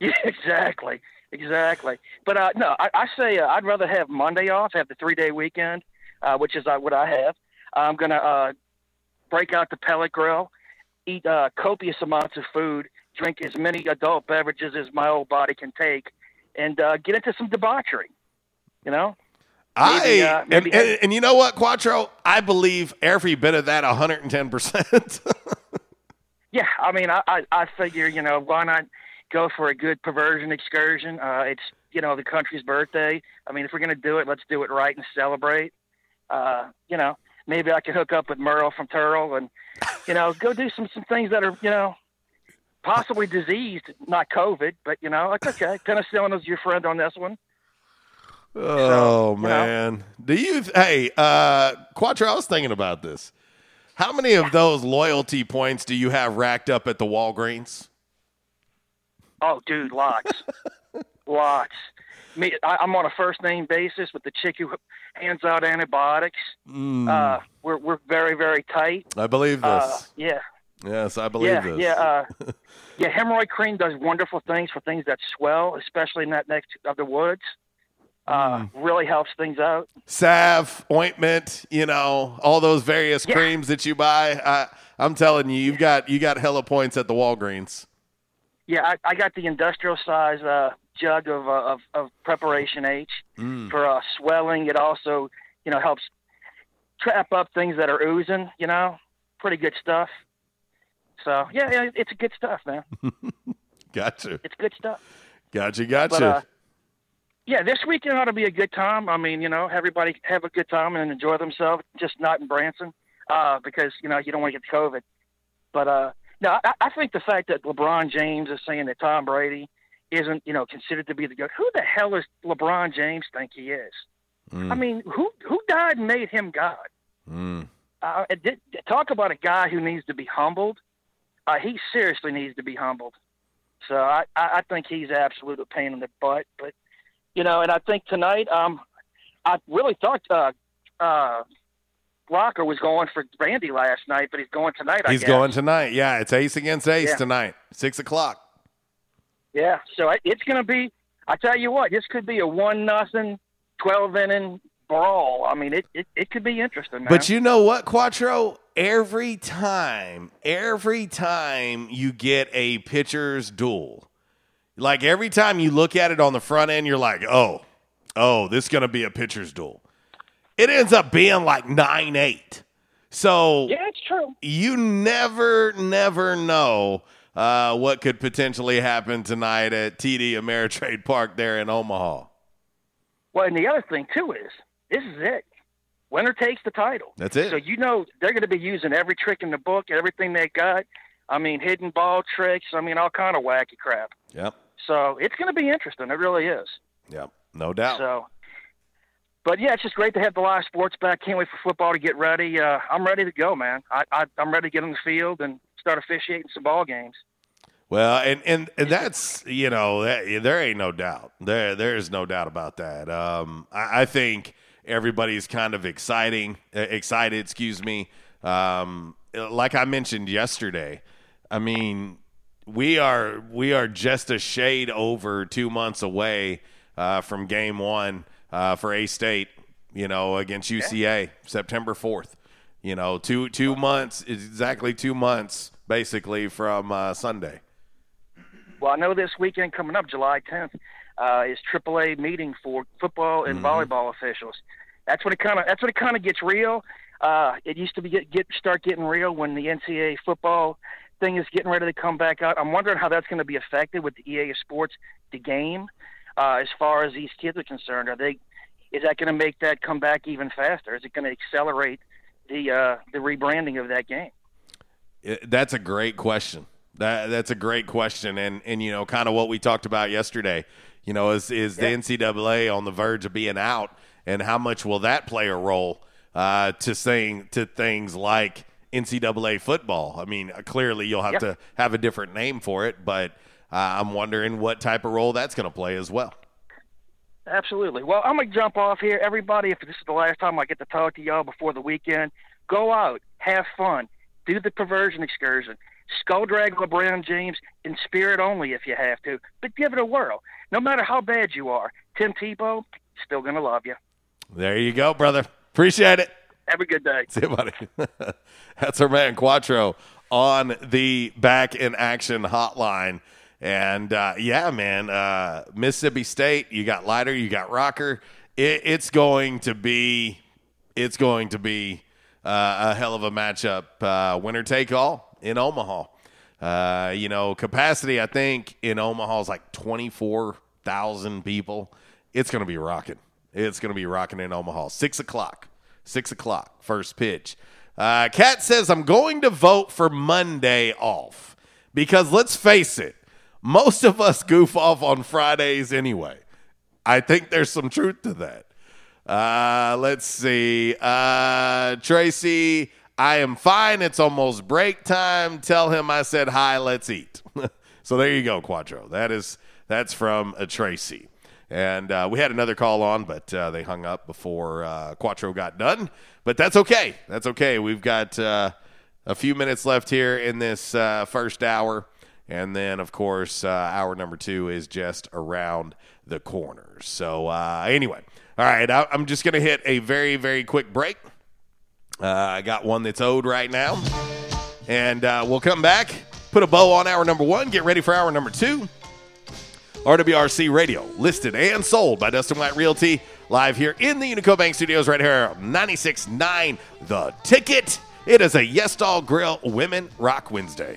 Yeah, exactly, exactly. But uh, no, I, I say uh, I'd rather have Monday off, have the three day weekend, uh, which is uh, what I have. I'm gonna uh, break out the pellet grill, eat uh, copious amounts of food, drink as many adult beverages as my old body can take, and uh, get into some debauchery. You know, Maybe, I uh, and, and, and you know what, Quattro? I believe every bit of that 110. percent Yeah, I mean, I, I, I figure, you know, why not go for a good perversion excursion? Uh, it's, you know, the country's birthday. I mean, if we're going to do it, let's do it right and celebrate. Uh, you know, maybe I can hook up with Merle from Turl and, you know, go do some, some things that are, you know, possibly diseased, not COVID, but, you know, like, okay, penicillin is your friend on this one. Oh you know. man, do you? Hey, uh, Quattro, I was thinking about this. How many of those loyalty points do you have racked up at the Walgreens? Oh, dude, lots, lots. Me, I, I'm on a first name basis with the chick who hands out antibiotics. Mm, Uh, we're we're very very tight. I believe this. Uh, yeah, yes, I believe yeah, this. yeah, uh, yeah. Hemorrhoid cream does wonderful things for things that swell, especially in that next of the woods. Uh, Mm. Really helps things out. Salve, ointment, you know, all those various Yeah. creams that you buy. I, I'm telling you, you've got you got hella points at the Walgreens. Yeah, I, I got the industrial size uh, jug of, uh, of of preparation H Mm. for uh, swelling. It also, you know, helps trap up things that are oozing. You know, pretty good stuff. So yeah, yeah, it's good stuff, man. Gotcha, It's good stuff. gotcha, gotcha. But uh, yeah, this weekend ought to be a good time. I mean, you know, everybody have a good time and enjoy themselves. Just not in Branson, uh, because you know you don't want to get COVID. But uh, no, I, I think the fact that LeBron James is saying that Tom Brady isn't, you know, considered to be the goat. Who the hell does LeBron James think he is? Mm. I mean, who who died and made him God? Mm. Uh, did, talk about a guy who needs to be humbled. Uh, he seriously needs to be humbled. So I, I I think he's absolute a pain in the butt. But you know, and I think tonight, um, I really thought uh, uh, Rocker was going for Randy last night, but he's going tonight. I He's going tonight. Yeah, it's ace against ace Yeah. tonight, six o'clock. Yeah, so it's going to be. I tell you what, this could be a one nothing, twelve inning brawl. I mean, it, it it could be interesting. Man. But you know what, Quattro? Every time, every time you get a pitcher's duel, like every time you look at it on the front end, you're like, oh, oh, this is going to be a pitcher's duel. It ends up being like 9 8. So yeah, it's true. you never, never know uh, what could potentially happen tonight at TD Ameritrade Park there in Omaha. Well, and the other thing too is this is it. Winner takes the title. That's it. So you know they're going to be using every trick in the book, everything they got. I mean, hidden ball tricks. I mean, all kind of wacky crap. Yep. So it's going to be interesting. It really is. Yep. No doubt. So, but yeah, it's just great to have the live sports back. Can't wait for football to get ready. Uh, I'm ready to go, man. I, I I'm ready to get on the field and start officiating some ball games. Well, and, and, and that's you know that, there ain't no doubt there there is no doubt about that. Um, I, I think everybody's kind of exciting excited. Excuse me. Um, like I mentioned yesterday, I mean we are we are just a shade over two months away uh, from game one uh, for A State. You know against UCA September fourth. You know two two months exactly two months basically from uh, Sunday. Well, I know this weekend coming up, July 10th, uh, is AAA meeting for football and volleyball officials. That's when it kind of that's when it kind of gets real. Uh, it used to be get, get start getting real when the NCAA football thing is getting ready to come back out. I'm wondering how that's going to be affected with the EA Sports the game uh, as far as these kids are concerned. Are they is that going to make that come back even faster? Is it going to accelerate the uh, the rebranding of that game? That's a great question. That that's a great question, and and you know, kind of what we talked about yesterday. You know, is is the NCAA on the verge of being out, and how much will that play a role uh, to saying to things like NCAA football? I mean, uh, clearly you'll have Yeah. to have a different name for it, but uh, I'm wondering what type of role that's going to play as well. Absolutely. Well, I'm gonna jump off here. Everybody, if this is the last time I get to talk to y'all before the weekend, go out, have fun, do the perversion excursion, skull drag LeBron James in spirit only if you have to, but give it a whirl. No matter how bad you are, Tim Tebow still gonna love you. There you go, brother. Appreciate it. Have a good day. See you, buddy. That's our man Quattro on the back in action hotline. And uh, yeah, man, uh, Mississippi State, you got Leiter, you got Rocker. It, it's going to be, it's going to be a hell of a matchup. Uh, winner take all in Omaha. Uh, you know, capacity I think in Omaha is like twenty four thousand people. It's going to be rocking. It's going to be rocking in Omaha. Six o'clock. Six o'clock. First pitch. Uh, Kat says I'm going to vote for Monday off because let's face it, most of us goof off on Fridays anyway. I think there's some truth to that. Uh, let's see. Uh, Tracy, I am fine. It's almost break time. Tell him I said hi. Let's eat. so there you go, Quattro. That is that's from a Tracy. And uh, we had another call on, but uh, they hung up before uh, Quattro got done. But that's okay. That's okay. We've got uh, a few minutes left here in this uh, first hour. And then, of course, uh, hour number two is just around the corner. So, uh, anyway, all right, I, I'm just going to hit a very, very quick break. Uh, I got one that's owed right now. And uh, we'll come back, put a bow on hour number one, get ready for hour number two. RWRC Radio, listed and sold by Dustin White Realty, live here in the Unico Bank Studios, right here on 96.9 The Ticket. It is a Yes Dog Grill Women Rock Wednesday.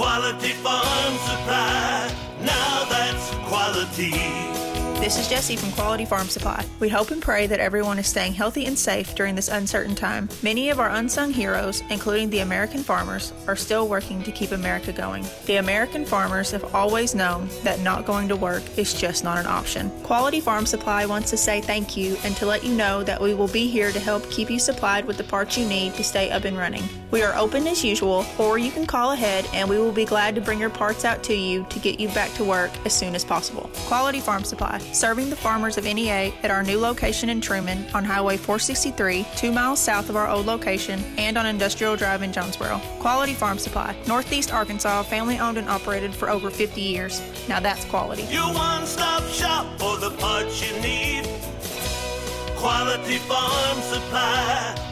Quality Farm Supply. Now that's quality. This is Jesse from Quality Farm Supply. We hope and pray that everyone is staying healthy and safe during this uncertain time. Many of our unsung heroes, including the American farmers, are still working to keep America going. The American farmers have always known that not going to work is just not an option. Quality Farm Supply wants to say thank you and to let you know that we will be here to help keep you supplied with the parts you need to stay up and running. We are open as usual, or you can call ahead and we will be glad to bring your parts out to you to get you back to work as soon as possible. Quality Farm Supply, serving the farmers of NEA at our new location in Trumann on Highway 463, two miles south of our old location, and on Industrial Drive in Jonesboro. Quality Farm Supply, Northeast Arkansas, family owned and operated for over 50 years. Now that's quality. Your one stop shop for the parts you need. Quality Farm Supply.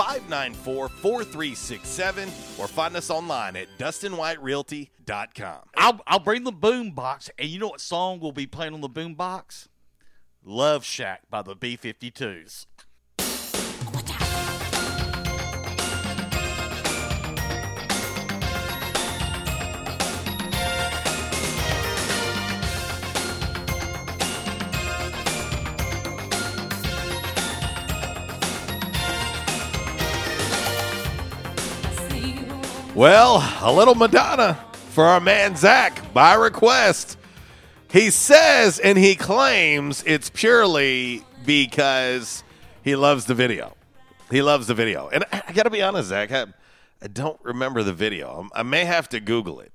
594 4367, or find us online at DustinWhiteRealty.com. I'll, I'll bring the boom box, and you know what song we'll be playing on the boom box? Love Shack by the B 52s. Well, a little Madonna for our man Zach by request. He says and he claims it's purely because he loves the video. He loves the video. And I, got to be honest, Zach, I, I don't remember the video. I, I may have to Google it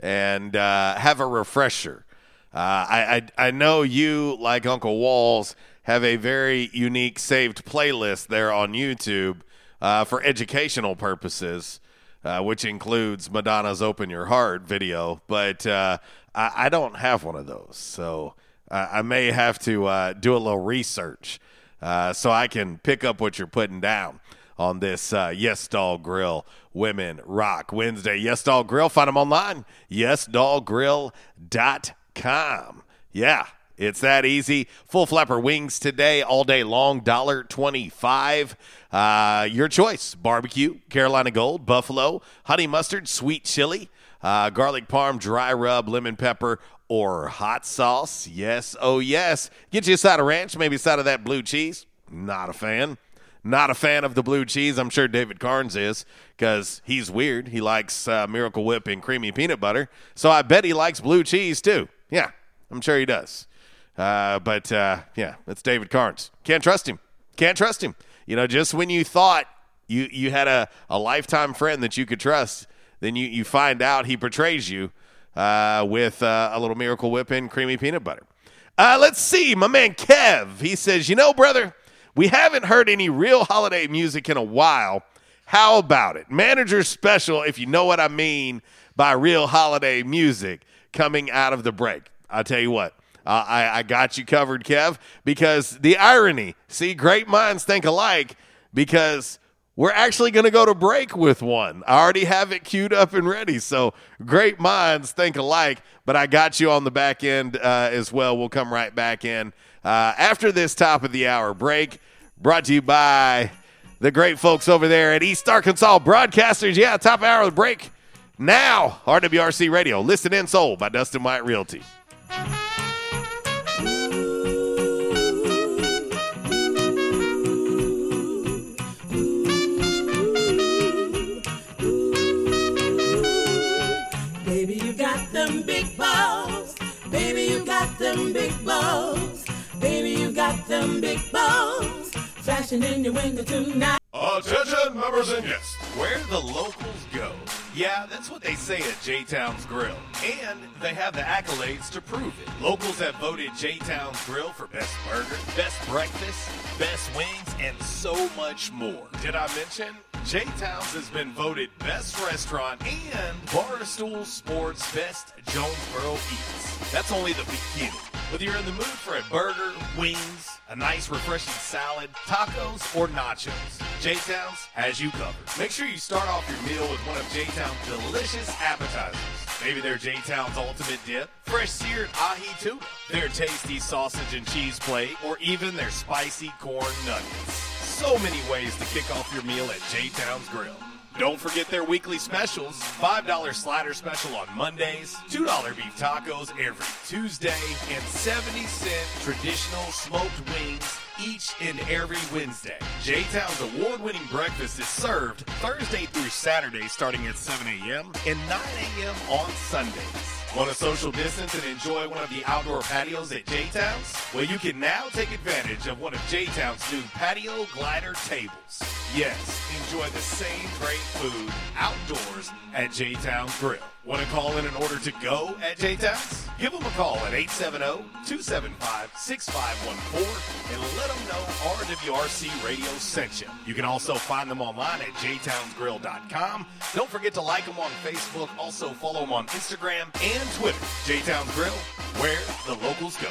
and uh, have a refresher. Uh, I, I I know you, like Uncle Walls, have a very unique saved playlist there on YouTube uh, for educational purposes, uh, which includes Madonna's "Open Your Heart" video. But uh, I, I don't have one of those, so I, I may have to uh, do a little research uh, so I can pick up what you're putting down on this uh, Yes Dog Grill Women Rock Wednesday. Yes Dog Grill, find them online, yesdoggrill.com. Yeah, it's that easy. Full flapper wings today, all day long, dollar twenty-five. Uh, your choice: barbecue, Carolina Gold, buffalo, honey mustard, sweet chili, uh, garlic parm, dry rub, lemon pepper, or hot sauce. Yes, oh yes. Get you a side of ranch, maybe a side of that blue cheese. Not a fan. Not a fan of the blue cheese. I'm sure David Carnes is because he's weird. He likes uh, Miracle Whip and creamy peanut butter. So I bet he likes blue cheese too. Yeah, I'm sure he does. Uh, but uh, yeah, it's David Carnes. Can't trust him. Can't trust him. You know, just when you thought you you had a, a lifetime friend that you could trust, then you, you find out he betrays you uh, with uh, a little Miracle Whip and creamy peanut butter. Uh, let's see, my man Kev. He says, you know, brother, we haven't heard any real holiday music in a while. How about it? Manager special, if you know what I mean by real holiday music coming out of the break. I'll tell you what. Uh, I, I got you covered, Kev, because the irony, see, great minds think alike because we're actually going to go to break with one. I already have it queued up and ready. So great minds think alike, but I got you on the back end uh, as well. We'll come right back in uh, after this top of the hour break, brought to you by the great folks over there at East Arkansas Broadcasters. Yeah, top of the break now. RWRC Radio, listed and sold by Dustin White Realty. Them big balls. Baby, you got them big balls. Flashing in your window tonight. Attention, members and guests. Where the locals go. Yeah, that's what they say at J Town's Grill. And they have the accolades to prove it. Locals have voted J Town's Grill for best burger, best breakfast, best wings, and so much more. Did I mention? J Town's has been voted best restaurant and Barstool Sports Best Jonesboro Eats. That's only the beginning. Whether you're in the mood for a burger, wings, a nice refreshing salad, tacos, or nachos. J-Town's has you covered. Make sure you start off your meal with one of J-Town's delicious appetizers. Maybe their J-Town's ultimate dip, fresh seared ahi tuna, their tasty sausage and cheese plate, or even their spicy corn nuggets. So many ways to kick off your meal at J-Town's Grill. Don't forget their weekly specials $5 slider special on Mondays, $2 beef tacos every Tuesday, and 70 cent traditional smoked wings each and every Wednesday. J Town's award winning breakfast is served Thursday through Saturday starting at 7 a.m. and 9 a.m. on Sundays. Want to social distance and enjoy one of the outdoor patios at J Town's? Well, you can now take advantage of one of J Town's new patio glider tables. Yes, enjoy the same great food outdoors at J Town's Grill. Want to call in an order to go at J Town's? Give them a call at 870-275-6514 and let them know RWRC Radio sent you. You can also find them online at jtownsgrill.com. Don't forget to like them on Facebook. Also follow them on Instagram and Twitter. J Towns Grill, where the locals go.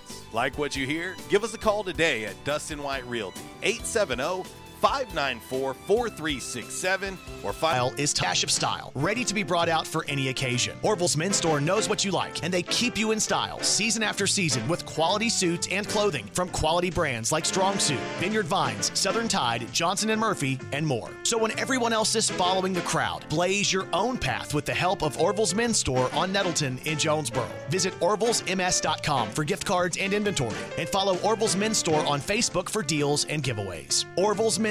Like what you hear? Give us a call today at Dustin White Realty, 870 594 4367 or file is Tash of Style, ready to be brought out for any occasion. Orville's Men's Store knows what you like, and they keep you in style season after season with quality suits and clothing from quality brands like Strong Suit, Vineyard Vines, Southern Tide, Johnston Murphy, and more. So when everyone else is following the crowd, blaze your own path with the help of Orville's Men's Store on Nettleton in Jonesboro. Visit orvillesms.com for gift cards and inventory, and follow Orville's Men's Store on Facebook for deals and giveaways. Orville's Men's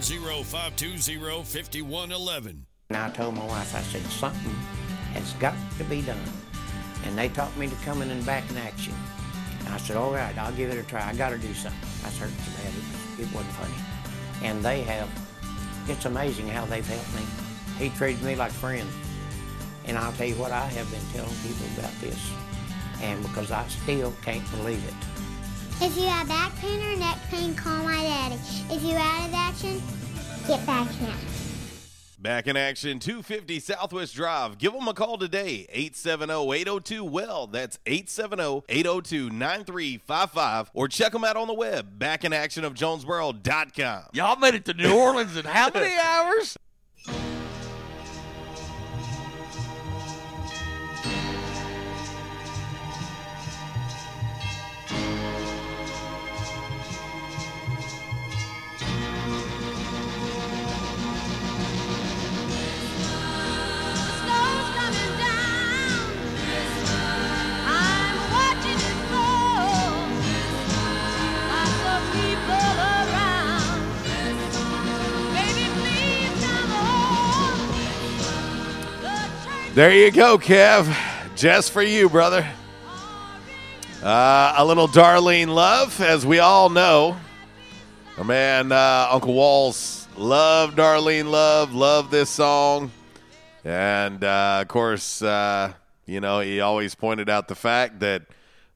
520 5111. And I told my wife, I said, something has got to be done. And they taught me to come in and back in action. And I said, all right, I'll give it a try. I got to do something. I so bad, it, it wasn't funny. And they have, it's amazing how they've helped me. He treated me like friends. And I'll tell you what, I have been telling people about this. And because I still can't believe it. If you have back pain or neck pain, call my daddy. If you're out of action, get back in action. Back in action, 250 Southwest Drive. Give them a call today, 870-802-WELL. That's 870-802-9355. Or check them out on the web, backinactionofjonesboro.com. Y'all made it to New Orleans in how many hours? There you go, Kev. Just for you, brother. Uh, a little Darlene Love, as we all know. Our man, uh, Uncle Walls, love Darlene Love, love this song. And, uh, of course, uh, you know, he always pointed out the fact that,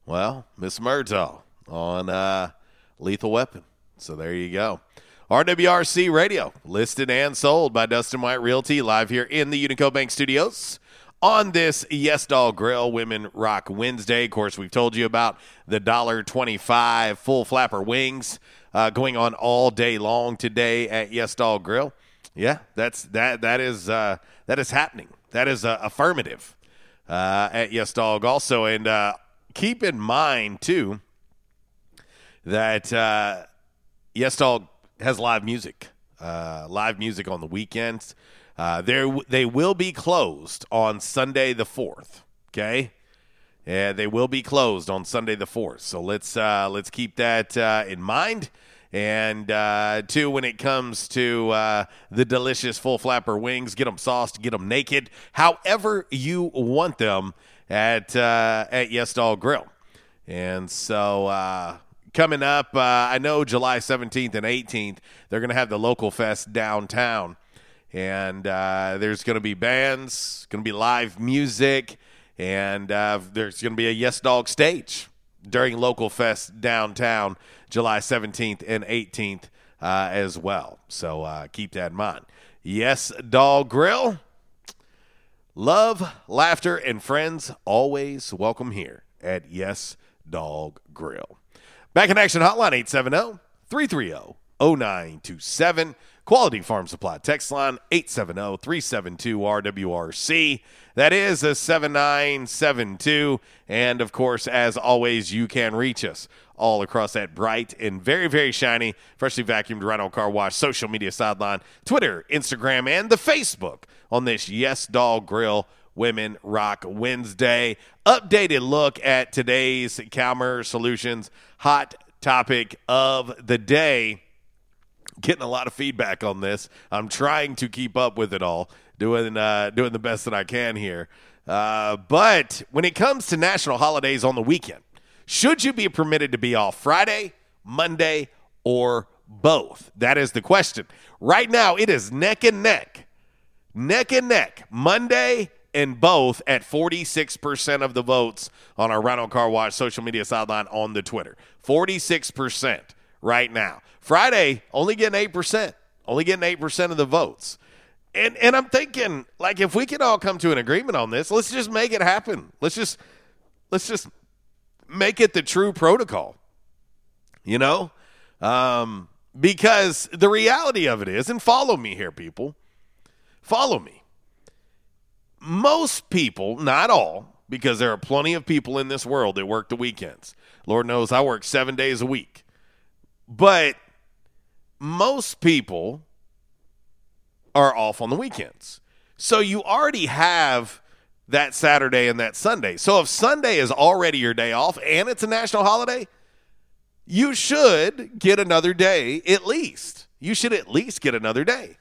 well, Miss Murtaugh on uh, Lethal Weapon. So there you go. RWRC Radio, listed and sold by Dustin White Realty, live here in the Unico Bank Studios on this Yes Dog Grill Women Rock Wednesday. Of course, we've told you about the dollar twenty-five full flapper wings uh, going on all day long today at Yes Dog Grill. Yeah, that's that. That is uh, that is happening. That is uh, affirmative uh, at Yes Dog also, and uh, keep in mind too that uh, Yes Dog has live music, uh, live music on the weekends. Uh, they they will be closed on Sunday the fourth. Okay, yeah, they will be closed on Sunday the fourth. So let's uh, let's keep that uh, in mind. And uh, two, when it comes to uh, the delicious full flapper wings, get them sauced, get them naked, however you want them at uh, at Yes Dog Grill. And so uh, coming up, uh, I know July 17th and 18th, they're going to have the local fest downtown. And uh, there's going to be bands, going to be live music, and uh, there's going to be a Yes Dog stage during local fest downtown July 17th and 18th uh, as well. So uh, keep that in mind. Yes Dog Grill. Love, laughter, and friends always welcome here at Yes Dog Grill. Back in action hotline 870 330 0927. Quality Farm Supply text line 870 372 RWRC. That is a 7972. And of course, as always, you can reach us all across that bright and very, very shiny, freshly vacuumed Rhino Car Wash social media sideline, Twitter, Instagram, and the Facebook on this Yes Dog Grill Women Rock Wednesday. Updated look at today's Calmer Solutions hot topic of the day. Getting a lot of feedback on this. I'm trying to keep up with it all, doing uh, doing the best that I can here. Uh, but when it comes to national holidays on the weekend, should you be permitted to be off Friday, Monday, or both? That is the question. Right now, it is neck and neck, neck and neck. Monday and both at 46% of the votes on our Rhino Car Wash social media sideline on the Twitter. 46% right now. Friday, only getting 8%. Only getting 8% of the votes. And and I'm thinking, like, if we can all come to an agreement on this, let's just make it happen. Let's just let's just make it the true protocol. You know? Um, because the reality of it is, and follow me here, people. Follow me most people, not all, because there are plenty of people in this world that work the weekends. Lord knows I work seven days a week. But most people are off on the weekends. So you already have that Saturday and that Sunday. So if Sunday is already your day off and it's a national holiday, you should get another day at least. You should at least get another day.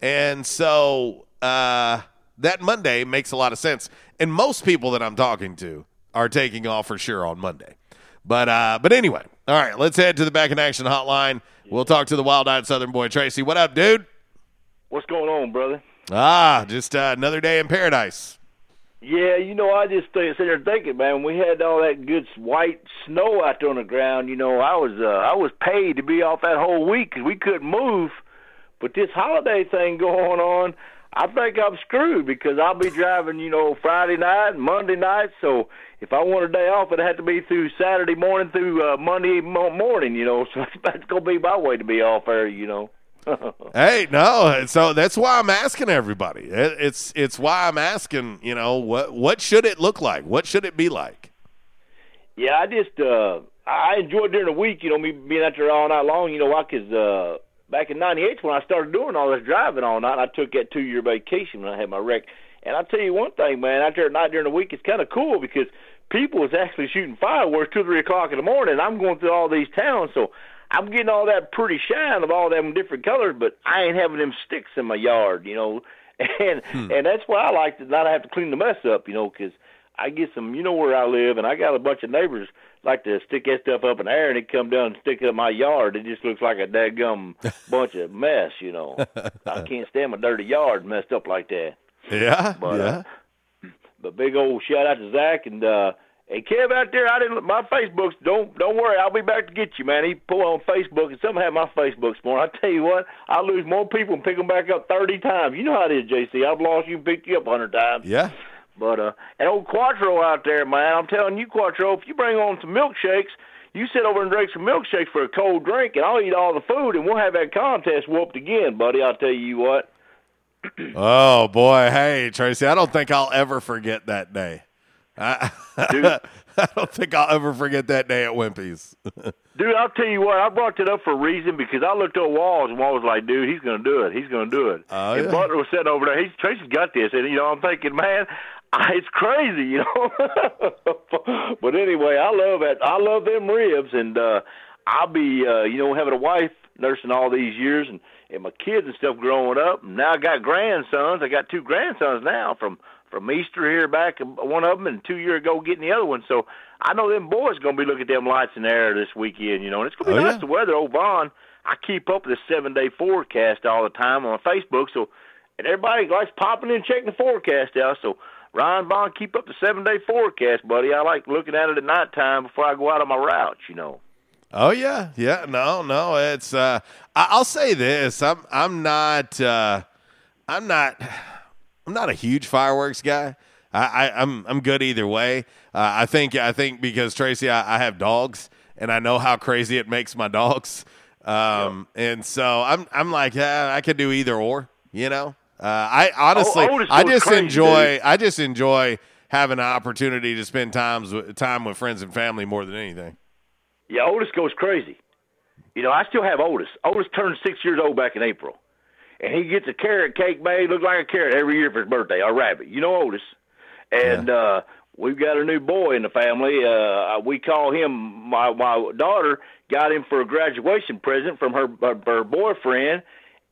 And so, uh, that Monday makes a lot of sense. And most people that I'm talking to are taking off for sure on Monday. But uh, but anyway, all right, let's head to the back in action hotline. We'll talk to the wild-eyed Southern boy Tracy. What up, dude? What's going on, brother? Ah, just uh, another day in paradise. Yeah, you know, I just uh, sit there thinking, man. When we had all that good white snow out there on the ground, you know, I was uh, I was paid to be off that whole week because we couldn't move. But this holiday thing going on, I think I'm screwed because I'll be driving, you know, Friday night and Monday night. So if I want a day off, it had to be through Saturday morning through uh, Monday mo- morning, you know. So that's going to be my way to be off air. you know. hey, no, so that's why I'm asking everybody. It, it's it's why I'm asking, you know, what what should it look like? What should it be like? Yeah, I just uh I enjoyed during the week, you know, me being out there all night long. You know, I could uh back in '98 when I started doing all this driving all night. I took that two year vacation when I had my wreck. And I tell you one thing, man, out there at night during the week, it's kind of cool because people is actually shooting fireworks two, three o'clock in the morning. I'm going through all these towns, so I'm getting all that pretty shine of all them different colors, but I ain't having them sticks in my yard, you know. and Hmm. and that's why I like to not have to clean the mess up, you know, 'cause I get some, you know, where I live, and I got a bunch of neighbors like to stick that stuff up in the air, and it come down and stick in my yard. It just looks like a dadgum bunch of mess, you know. I can't stand my dirty yard messed up like that. Yeah, But, yeah. uh, But big old shout out to Zach and uh Hey Kev out there, I didn't my Facebook's don't don't worry, I'll be back to get you, man. He pulled on Facebook and some have my Facebook's morning. I tell you what, I lose more people and pick them back up thirty times. You know how it is, JC. I've lost you and picked you up a hundred times. Yeah. But uh and old Quattro out there, man, I'm telling you, Quattro, if you bring on some milkshakes, you sit over and drink some milkshakes for a cold drink and I'll eat all the food and we'll have that contest whooped again, buddy, I'll tell you what. Oh boy, hey Tracy, I don't think I'll ever forget that day. I, I don't think I'll ever forget that day at Wimpy's. Dude, I'll tell you what, I brought it up for a reason because I looked at Walls and Walls was like, dude, he's going to do it. He's going to do it. Oh, and yeah. Butler was sitting over there. He's Tracy's got this. And, you know, I'm thinking, man, it's crazy, you know. but anyway, I love it. I love them ribs. And uh, I'll be, uh, you know, having a wife nursing all these years and, and my kids and stuff growing up. And now I got grandsons. I got two grandsons now from from Easter here back, one of them, and two years ago getting the other one. So I know them boys going to be looking at them lights in the air this weekend, you know, and it's going to be Oh, nice yeah. the weather. Old Vaughan, I keep up with the seven day forecast all the time on Facebook, so and everybody likes popping in and checking the forecast out. So Ryan Vaughan, keep up the seven day forecast, buddy. I like looking at it at nighttime before I go out on my routes, you know. Oh yeah, yeah. No, no. It's. Uh, I, I'll say this. I'm. I'm not. Uh, I'm not. I'm not a huge fireworks guy. I, I, I'm. I'm good either way. Uh, I think. I think because Tracy, I, I have dogs, and I know how crazy it makes my dogs. Um, and so I'm. I'm like, yeah, I could do either or. You know. Uh, I honestly, Otis I goes just crazy, enjoy. dude. I just enjoy having an opportunity to spend times time with friends and family more than anything. Yeah, Otis goes crazy. You know, I still have Otis. Otis turned six years old back in April, and he gets a carrot cake made look like a carrot every year for his birthday. A rabbit, you know Otis. And uh, we've got a new boy in the family. Uh, we call him my my daughter got him for a graduation present from her her, her boyfriend,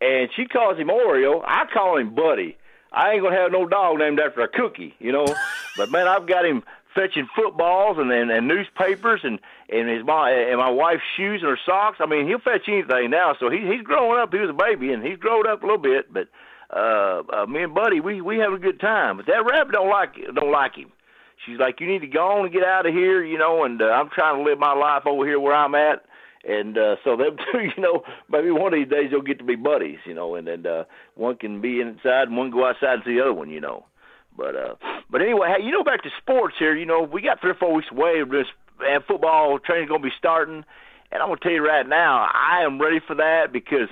and she calls him Oreo. I call him Buddy. I ain't gonna have no dog named after a cookie, you know. but man, I've got him fetching footballs and and, and newspapers and and his mom and my wife's shoes and her socks. I mean, he'll fetch anything now. So he he's growing up. He was a baby and he's grown up a little bit. But uh, uh me and Buddy, we we have a good time. But that rabbit don't like don't like him. She's like, you need to go on and get out of here, you know. And uh, I'm trying to live my life over here where I'm at. And uh, so them two, you know, maybe one of these days they'll get to be buddies, you know, and then uh, one can be inside and one go outside and see the other one, you know. But uh, but anyway, hey, you know, back to sports here. You know, we got three or four weeks away. This and football training's gonna be starting, and I'm gonna tell you right now, I am ready for that because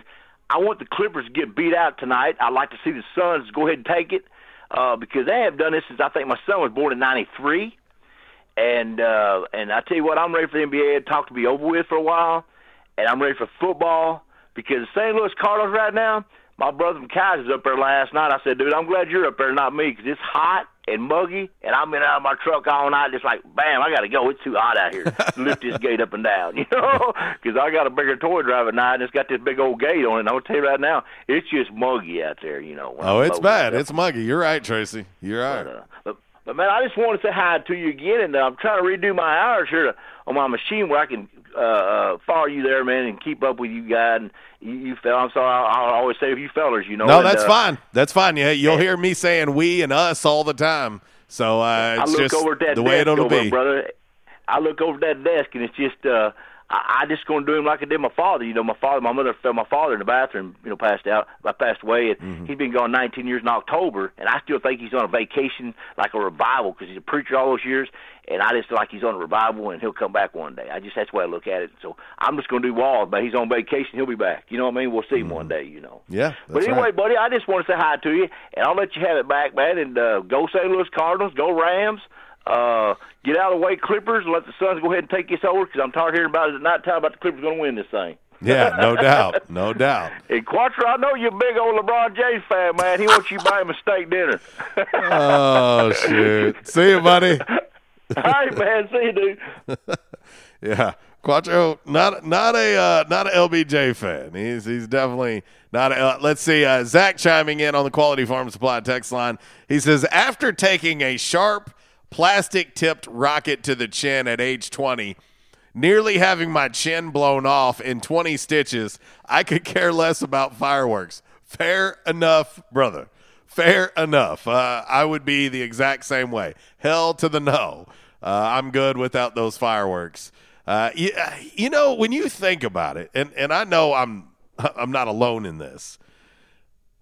I want the Clippers to get beat out tonight. I'd like to see the Suns go ahead and take it uh, because they have done this since I think my son was born in '93. And uh, and I tell you what, I'm ready for the NBA to talk to be over with for a while, and I'm ready for football because the St. Louis Cardinals right now. My brother from Kaiser's up there last night. I said, dude, I'm glad you're up there, not me, because it's hot and muggy, and I've been out of my truck all night, just like, bam, I got to go. It's too hot out here lift this gate up and down, you know, because I got a bigger toy drive at night, and it's got this big old gate on it. And I'm gonna tell you right now, it's just muggy out there, you know. Oh, I'm it's bad. It's muggy. You're right, Tracy. You're right. But, uh, but, but man, I just want to say hi to you again, and uh, I'm trying to redo my hours here on my machine where I can uh, uh, follow you there, man, and keep up with you guys. And you, you fell. I'm sorry. I, I always say if you fellers, you know. no, and, that's uh, fine. That's fine. Yeah, you'll hear me saying we and us all the time. So uh, I it's look just over at that the way desk it'll over, be. brother. I look over that desk, and it's just. uh I, I just gonna do him like I did my father. You know, my father, my mother fell my father in the bathroom. You know, passed out. I passed away, and Mm-hmm. he's been gone 19 years in October. And I still think he's on a vacation, like a revival, because he's a preacher all those years. And I just feel like he's on a revival, and he'll come back one day. I just that's the way I look at it. So I'm just gonna do Walls, but he's on vacation. He'll be back. You know what I mean? We'll see him one day. You know. Yeah, But anyway, right. buddy, I just want to say hi to you, and I'll let you have it back, man. And uh, go St. Louis Cardinals, go Rams. Uh, get out of the way, Clippers, and let the Suns go ahead and take this over because I'm tired of hearing about it at night time about the Clippers going to win this thing. Yeah, no doubt, no doubt. And Quattro, I know you're a big old LeBron James fan, man. He wants you to buy him a steak dinner. Oh shoot! See you, buddy. All right, man. See you, dude. Yeah, Quattro, not not a uh, not a LBJ fan. He's he's definitely not. A, uh, let's see. Uh, Zach chiming in on the Quality Farm Supply text line. He says after taking a sharp plastic tipped rocket to the chin at age 20, nearly having my chin blown off in 20 stitches, I could care less about fireworks. Fair enough, brother. Fair enough. Uh, I would be the exact same way. Hell to the no. Uh, I'm good without those fireworks. Uh, you, you know, when you think about it, and, and I know I'm I'm not alone in this,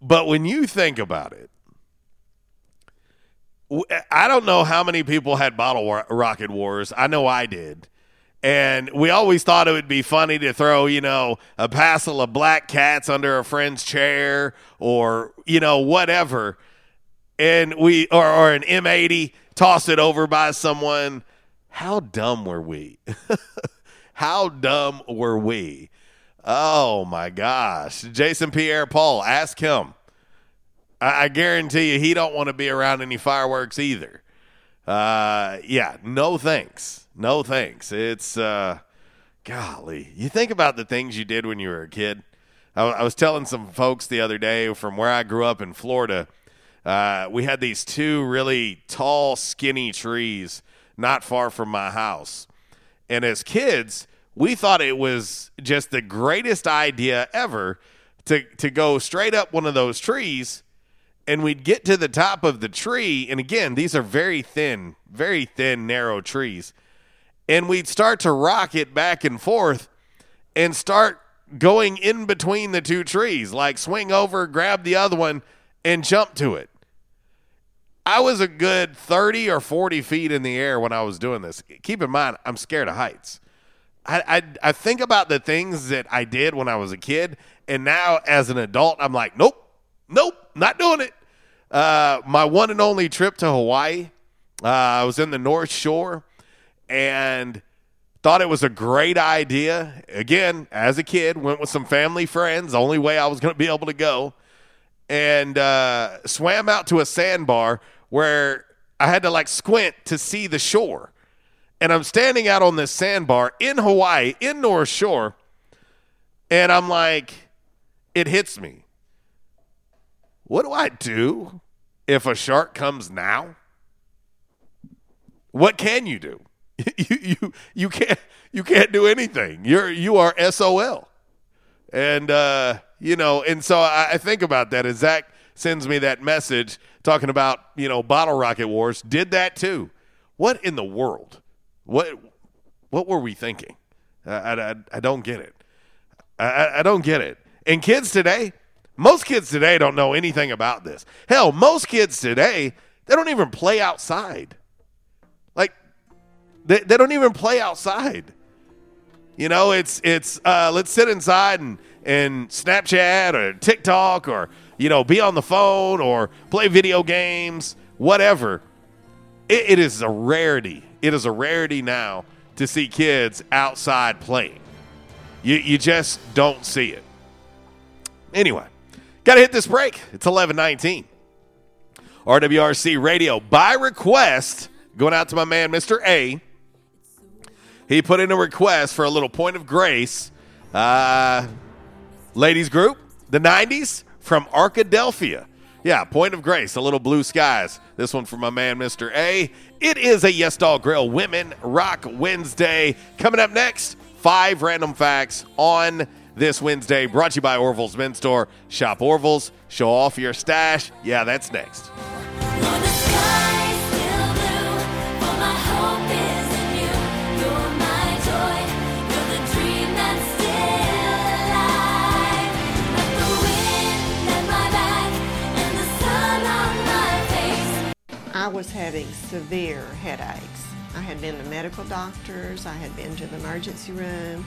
but when you think about it, I don't know how many people had bottle wa- rocket wars. I know I did. And we always thought it would be funny to throw, you know, a passel of black cats under a friend's chair or, you know, whatever. And we, or, or an M80, toss it over by someone. How dumb were we? How dumb were we? Oh my gosh. Jason Pierre Paul, ask him. I, I guarantee you he don't want to be around any fireworks either. Uh, yeah, no thanks. No thanks. It's uh, golly. You think about the things you did when you were a kid. I, I was telling some folks the other day from where I grew up in Florida. Uh, we had these two really tall, skinny trees not far from my house. And as kids, we thought it was just the greatest idea ever to, to go straight up one of those trees and we'd get to the top of the tree. And again, these are very thin, very thin, narrow trees. And we'd start to rock it back and forth and start going in between the two trees, like swing over, grab the other one, and jump to it. I was a good 30 or 40 feet in the air when I was doing this. Keep in mind, I'm scared of heights. I, I, I think about the things that I did when I was a kid, and now as an adult, I'm like, nope, nope, not doing it. Uh, my one and only trip to Hawaii, uh, I was in the North Shore and thought it was a great idea. Again, as a kid, went with some family friends, only way I was going to be able to go, and uh, swam out to a sandbar where I had to like squint to see the shore. And I'm standing out on this sandbar in Hawaii, in North Shore, and I'm like, it hits me. What do I do if a shark comes now? What can you do? you, you you can't you can't do anything. You're you are SOL. And uh, you know, and so I, I think about that as Zach sends me that message talking about, you know, bottle rocket wars, did that too. What in the world? What what were we thinking? I, I, I don't get it. I, I don't get it. And kids today, most kids today don't know anything about this. Hell, most kids today, they don't even play outside. Like, they, they don't even play outside. You know, it's it's uh, let's sit inside and and Snapchat or TikTok or you know be on the phone or play video games, whatever. It, it is a rarity. It is a rarity now to see kids outside playing. You you just don't see it. Anyway, got to hit this break. It's eleven nineteen. RWRC Radio by request going out to my man Mr. A. He put in a request for a little point of grace. Uh, ladies group, the 90s from Arkadelphia. Yeah, point of grace, a little blue skies. This one from my man, Mr. A. It is a Yes Dog Grill Women Rock Wednesday. Coming up next, five random facts on this Wednesday, brought to you by Orville's Men's Store. Shop Orville's, show off your stash. Yeah, that's next. I was having severe headaches. I had been to medical doctors, I had been to the emergency room.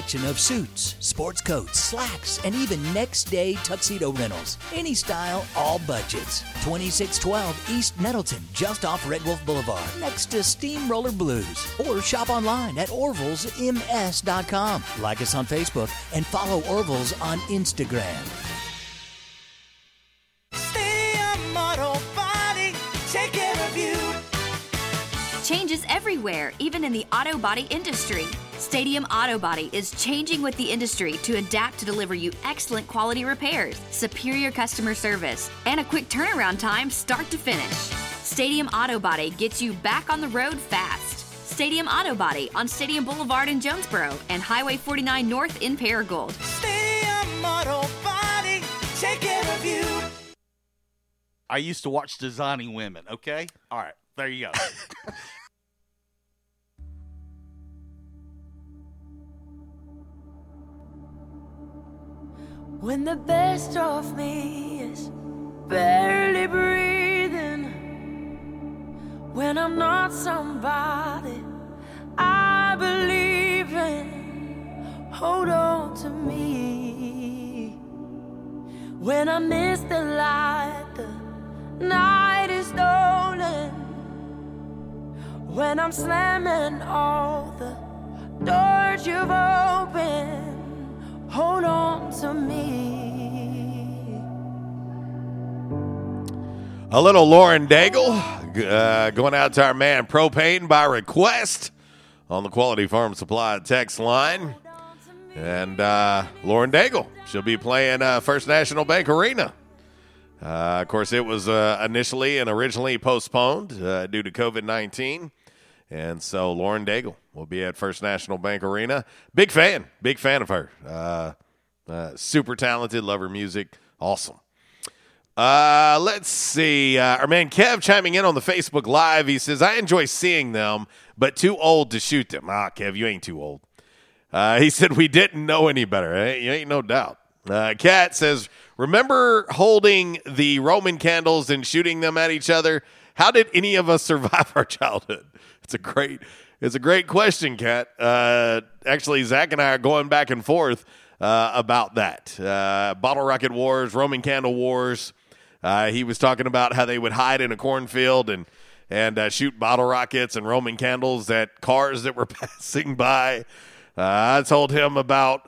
of suits, sports coats, slacks, and even next day tuxedo rentals. Any style, all budgets. 2612 East Nettleton, just off Red Wolf Boulevard, next to Steamroller Blues. Or shop online at orvillesms.com. Like us on Facebook and follow Orville's on Instagram. Stadium Auto Body, take care of you. Changes everywhere, even in the auto body industry. Stadium Auto Body is changing with the industry to adapt to deliver you excellent quality repairs, superior customer service, and a quick turnaround time start to finish. Stadium Auto Body gets you back on the road fast. Stadium Auto Body on Stadium Boulevard in Jonesboro and Highway 49 North in Paragould. Stadium Auto Body, take care of you. I used to watch Designing Women, okay? All right, there you go. When the best of me is barely breathing, when I'm not somebody I believe in, hold on to me. When I miss the light, the night is stolen. When I'm slamming all the doors you've opened, hold on to me. A little Lauren Daigle uh, going out to our man Propane by request on the Quality Farm Supply text line. And uh, Lauren Daigle, she'll be playing uh, First National Bank Arena. Uh, of course, it was uh, initially and originally postponed uh, due to COVID 19. And so Lauren Daigle will be at First National Bank Arena. Big fan, big fan of her. Uh, uh, super talented, love her music. Awesome. Uh, let's see. Uh, our man Kev chiming in on the Facebook Live. He says, I enjoy seeing them, but too old to shoot them. Ah, Kev, you ain't too old. Uh, he said, We didn't know any better. Eh? You ain't no doubt. Uh, Kat says, Remember holding the Roman candles and shooting them at each other? How did any of us survive our childhood? It's a great, it's a great question, Kat. Uh, actually, Zach and I are going back and forth uh, about that. Uh, bottle rocket wars, Roman candle wars. Uh, he was talking about how they would hide in a cornfield and and uh, shoot bottle rockets and Roman candles at cars that were passing by. Uh, I told him about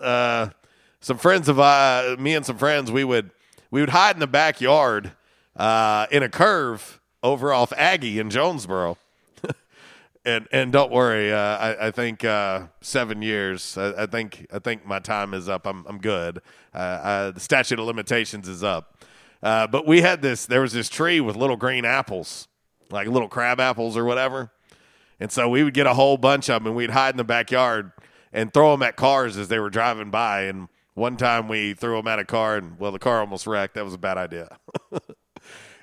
some friends of uh, me and some friends. We would we would hide in the backyard in a curve over off Aggie in Jonesboro. And and don't worry, uh, I, I think uh, seven years. I, I think I think my time is up. I'm I'm good. Uh, the statute of limitations is up. Uh, but we had this. There was this tree with little green apples, like little crab apples or whatever. And so we would get a whole bunch of them, and we'd hide in the backyard and throw them at cars as they were driving by. And one time we threw them at a car, and well, the car almost wrecked. That was a bad idea.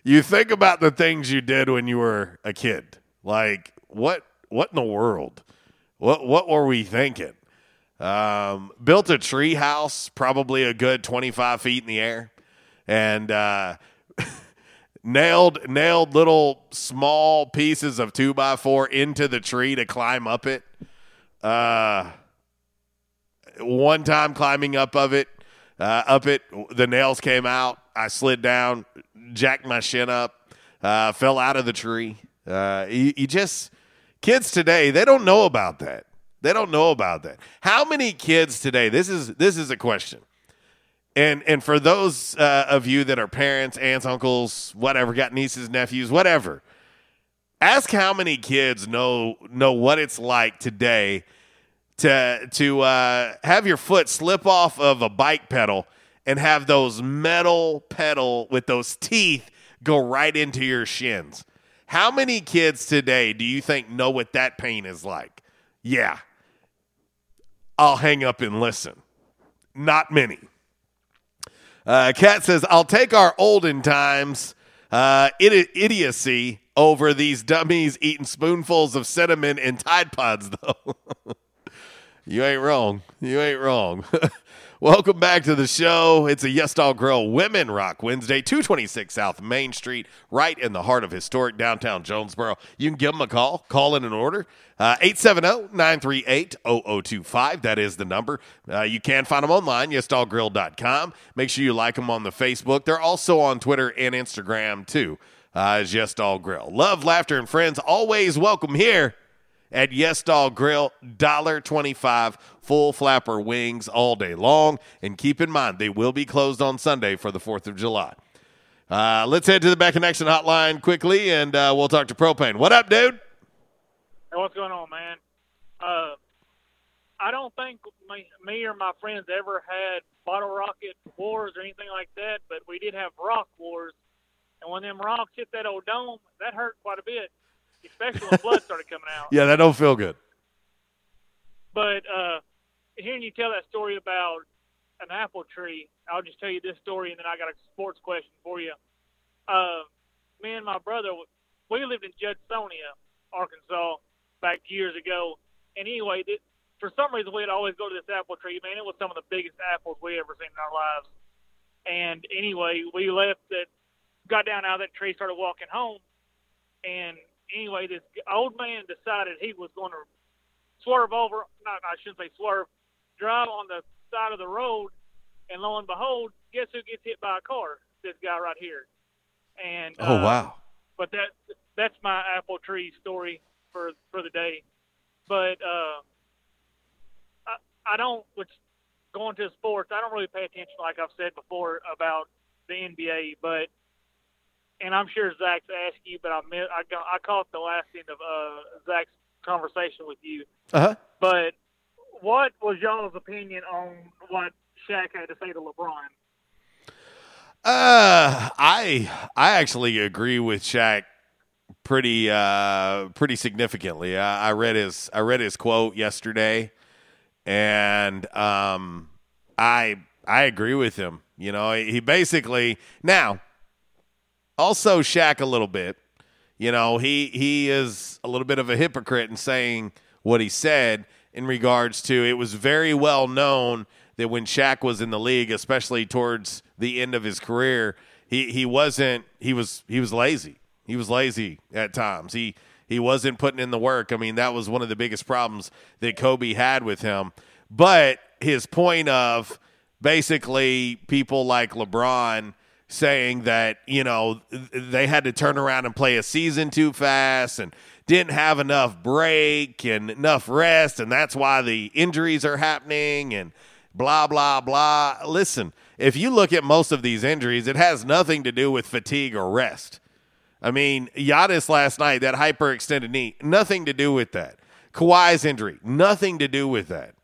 you think about the things you did when you were a kid. Like what? What in the world? What? What were we thinking? Um, built a tree house, probably a good twenty-five feet in the air, and uh, nailed nailed little small pieces of two by four into the tree to climb up it. Uh, one time climbing up of it, uh, up it, the nails came out. I slid down, jacked my shin up, uh, fell out of the tree. Uh, you, you just kids today they don't know about that. They don't know about that. How many kids today? This is this is a question. And and for those uh, of you that are parents, aunts, uncles, whatever, got nieces, nephews, whatever, ask how many kids know know what it's like today to to uh, have your foot slip off of a bike pedal and have those metal pedal with those teeth go right into your shins. How many kids today do you think know what that pain is like? Yeah. I'll hang up and listen. Not many. Uh, Kat says, I'll take our olden times uh, idi- idiocy over these dummies eating spoonfuls of cinnamon and Tide Pods, though. you ain't wrong. You ain't wrong. Welcome back to the show. It's a Yes Dog Grill Women Rock Wednesday, 226 South Main Street, right in the heart of historic downtown Jonesboro. You can give them a call, call in an order. Uh, 870-938-0025. That is the number. Uh, you can find them online, yesdoggrill.com. Make sure you like them on the Facebook. They're also on Twitter and Instagram, too, uh, Yes Dog Grill. Love, laughter, and friends always welcome here at Yes Dog Grill. $1.25 full flapper wings all day long. And keep in mind, they will be closed on Sunday for the 4th of July. Uh, let's head to the back in action hotline quickly, and uh, we'll talk to Propane. What up, dude? Hey, what's going on, man? Uh, I don't think me, me or my friends ever had bottle rocket wars or anything like that, but we did have rock wars. And when them rocks hit that old dome, that hurt quite a bit, especially when blood started coming out. Yeah, that don't feel good. But uh, hearing you tell that story about an apple tree, I'll just tell you this story, and then I got a sports question for you. Uh, me and my brother, we lived in Judsonia, Arkansas, back years ago. And anyway, th- for some reason, we'd always go to this apple tree. Man, it was some of the biggest apples we ever seen in our lives. And anyway, we left that, got down out of that tree, started walking home. And anyway, this old man decided he was going to swerve over. Not, I shouldn't say swerve. Drive on the side of the road, and lo and behold, guess who gets hit by a car? This guy right here. And Oh, uh, wow. But that that's my apple tree story for for the day. But uh, I I don't which going to sports, I don't really pay attention like I've said before about the NBA, but and I'm sure Zach's asked you, but I mi- I, got, I caught the last end of uh, Zach's conversation with you. Uh-huh. But what was y'all's opinion on what Shaq had to say to LeBron? Uh, I I actually agree with Shaq pretty uh, pretty significantly. I, I read his I read his quote yesterday, and um, I I agree with him. You know, he basically now also Shaq a little bit. You know, he he is a little bit of a hypocrite in saying what he said in regards to it was very well known that when Shaq was in the league, especially towards the end of his career, he he wasn't he was he was lazy. He was lazy at times. He he wasn't putting in the work. I mean, that was one of the biggest problems that Kobe had with him. But his point of basically people like LeBron saying that, you know, they had to turn around and play a season too fast and didn't have enough break and enough rest and that's why the injuries are happening and blah blah blah. Listen, if you look at most of these injuries, it has nothing to do with fatigue or rest. I mean, Giannis last night, that hyperextended knee, nothing to do with that. Kawhi's injury, nothing to do with that.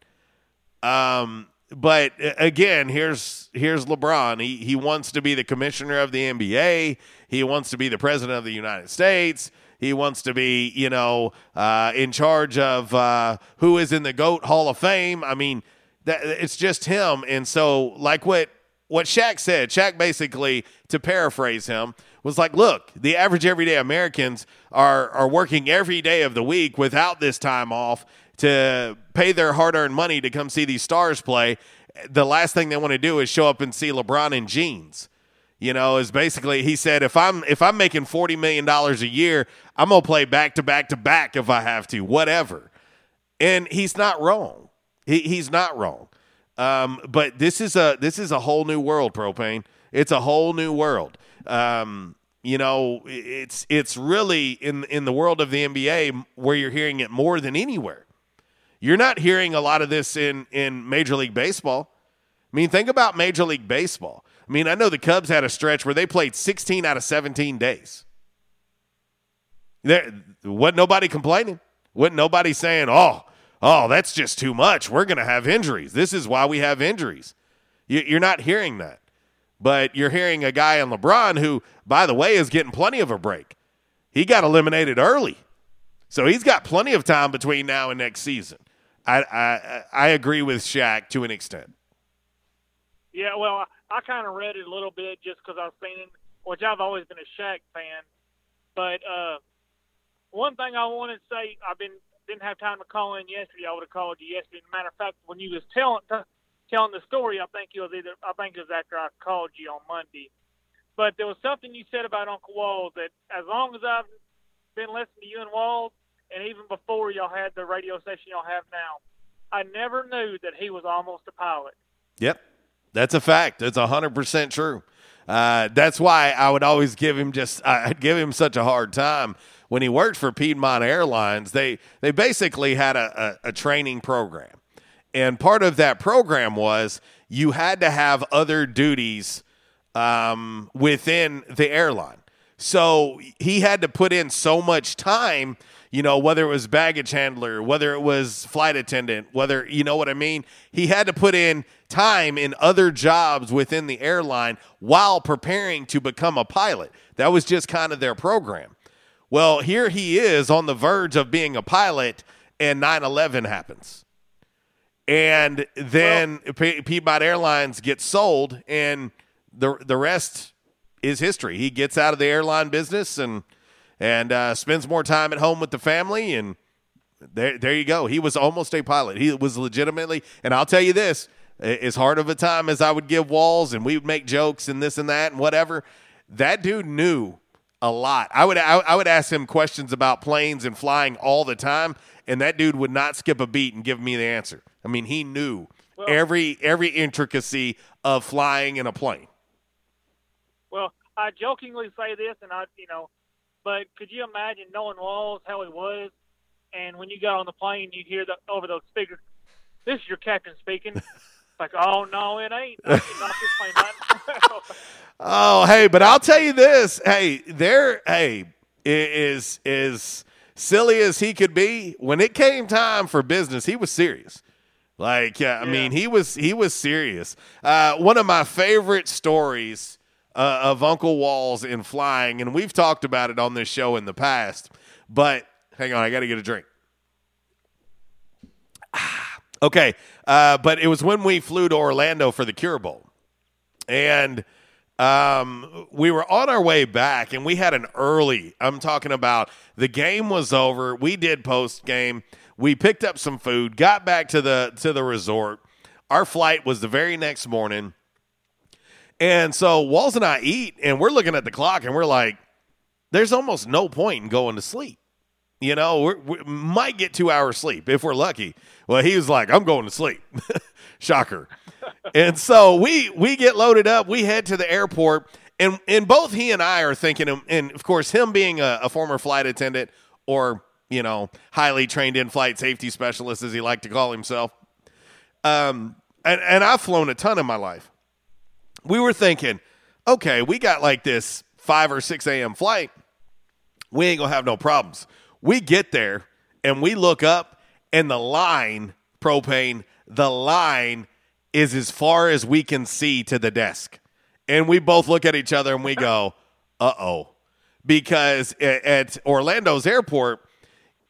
Um, but uh, again, here's here's LeBron. He he wants to be the commissioner of the NBA. He wants to be the president of the United States. He wants to be, you know, uh, in charge of uh, who is in the GOAT Hall of Fame. I mean, that it's just him. And so, like what what Shaq said, Shaq basically, to paraphrase him, was like, look, the average everyday Americans are are working every day of the week without this time off to pay their hard earned money to come see these stars play. The last thing they want to do is show up and see LeBron in jeans. You know, is basically he said if I'm if I'm making forty million dollars a year, I'm gonna play back to back to back if I have to, whatever. And he's not wrong. He, he's not wrong. Um, but this is a this is a whole new world, propane. It's a whole new world. Um, you know, it's it's really in in the world of the NBA where you're hearing it more than anywhere. You're not hearing a lot of this in in Major League Baseball. I mean, think about Major League Baseball. I mean, I know the Cubs had a stretch where they played 16 out of 17 days. There wasn't nobody complaining. Wasn't nobody saying, "Oh, oh, that's just too much. We're going to have injuries. This is why we have injuries." You, you're not hearing that, but you're hearing a guy in LeBron who, by the way, is getting plenty of a break. He got eliminated early, so he's got plenty of time between now and next season. I I, agree with Shaq to an extent. Yeah, well, I, I kind of read it a little bit just because I've seen him, which I've always been a Shaq fan. But uh, one thing I wanted to say, I've been didn't have time to call in yesterday. I would have called you yesterday. Matter of fact, when you was telling telling the story, I think it was either I think it was after I called you on Monday. But there was something you said about Uncle Walls that as long as I've been listening to you and Walls, and even before y'all had the radio station y'all have now, I never knew that he was almost a pilot. Yep, that's a fact. That's hundred percent true. Uh, that's why I would always give him just I'd give him such a hard time when he worked for Piedmont Airlines. They they basically had a, a, a training program, and part of that program was you had to have other duties um, within the airline. So he had to put in so much time, you know, whether it was baggage handler, whether it was flight attendant, whether, you know what I mean? He had to put in time in other jobs within the airline while preparing to become a pilot. That was just kind of their program. Well, here he is on the verge of being a pilot, and 9 11 happens. And then P- Piedmont Airlines gets sold, and the, the rest is history. He gets out of the airline business and and uh, spends more time at home with the family, and there there you go. He was almost a pilot. He was legitimately, and I'll tell you this: as hard of a time as I would give Walls, and we would make jokes and this and that and whatever, that dude knew a lot. I would I, I would ask him questions about planes and flying all the time, and that dude would not skip a beat and give me the answer. I mean, he knew Well- every every intricacy of flying in a plane. Well, I jokingly say this, and I, you know, but could you imagine knowing Walls how he was, and when you got on the plane, you'd hear the over those speakers, "This is your captain speaking." like, oh no, it ain't. I not this plane not- Oh, hey, but I'll tell you this. Hey, there, hey, is is silly as he could be. When it came time for business, he was serious. Like, yeah, I mean, he was he was serious. Uh, one of my favorite stories uh, of Uncle Walls in flying, and we've talked about it on this show in the past. But hang on, I got to get a drink. Okay, uh, but it was when we flew to Orlando for the Cure Bowl, and um, we were on our way back, and we had an early. I'm talking about the game was over. We did post game. We picked up some food, got back to the to the resort. Our flight was the very next morning, and so Walls and I eat, and we're looking at the clock, and we're like, "There's almost no point in going to sleep." You know, we might get two hours sleep if we're lucky. Well, he was like, "I'm going to sleep." Shocker. and so we we get loaded up. We head to the airport, and and both he and I are thinking, and of course, him being a, a former flight attendant or you know highly trained in flight safety specialist, as he liked to call himself. Um, and and I've flown a ton in my life. We were thinking, okay, we got like this five or six a.m. flight. We ain't gonna have no problems. We get there and we look up, and the line, propane, the line is as far as we can see to the desk. And we both look at each other and we go, uh oh. Because at, at Orlando's airport,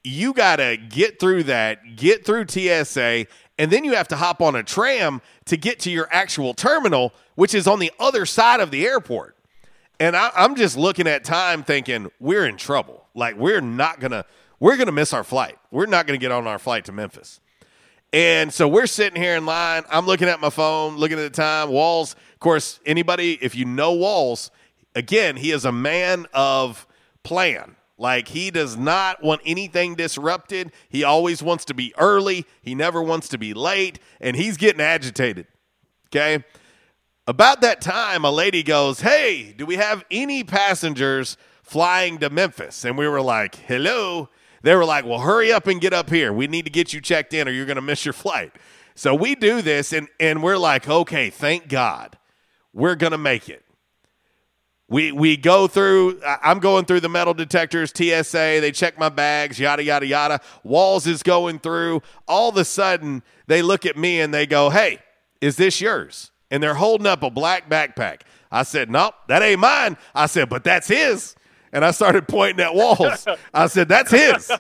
you got to get through that, get through TSA, and then you have to hop on a tram to get to your actual terminal, which is on the other side of the airport. And I, I'm just looking at time thinking, we're in trouble. Like, we're not going to, we're going to miss our flight. We're not going to get on our flight to Memphis. And so we're sitting here in line. I'm looking at my phone, looking at the time. Walls, of course, anybody, if you know Walls, again, he is a man of plan. Like he does not want anything disrupted. He always wants to be early. He never wants to be late. And he's getting agitated. Okay. About that time, a lady goes, Hey, do we have any passengers flying to Memphis? And we were like, Hello. They were like, Well, hurry up and get up here. We need to get you checked in or you're going to miss your flight. So we do this and, and we're like, Okay, thank God. We're going to make it. We, we go through, I'm going through the metal detectors, TSA, they check my bags, yada, yada, yada. Walls is going through. All of a sudden, they look at me and they go, Hey, is this yours? And they're holding up a black backpack. I said, Nope, that ain't mine. I said, But that's his. And I started pointing at Walls. I said, That's his.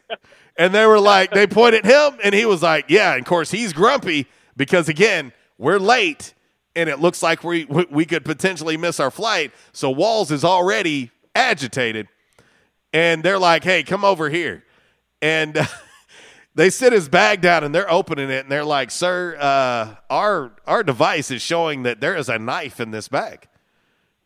And they were like, They pointed him, and he was like, Yeah. And of course, he's grumpy because, again, we're late and it looks like we, we could potentially miss our flight. So Walls is already agitated. And they're like, Hey, come over here. And they sit his bag down and they're opening it and they're like, "Sir, uh, our our device is showing that there is a knife in this bag."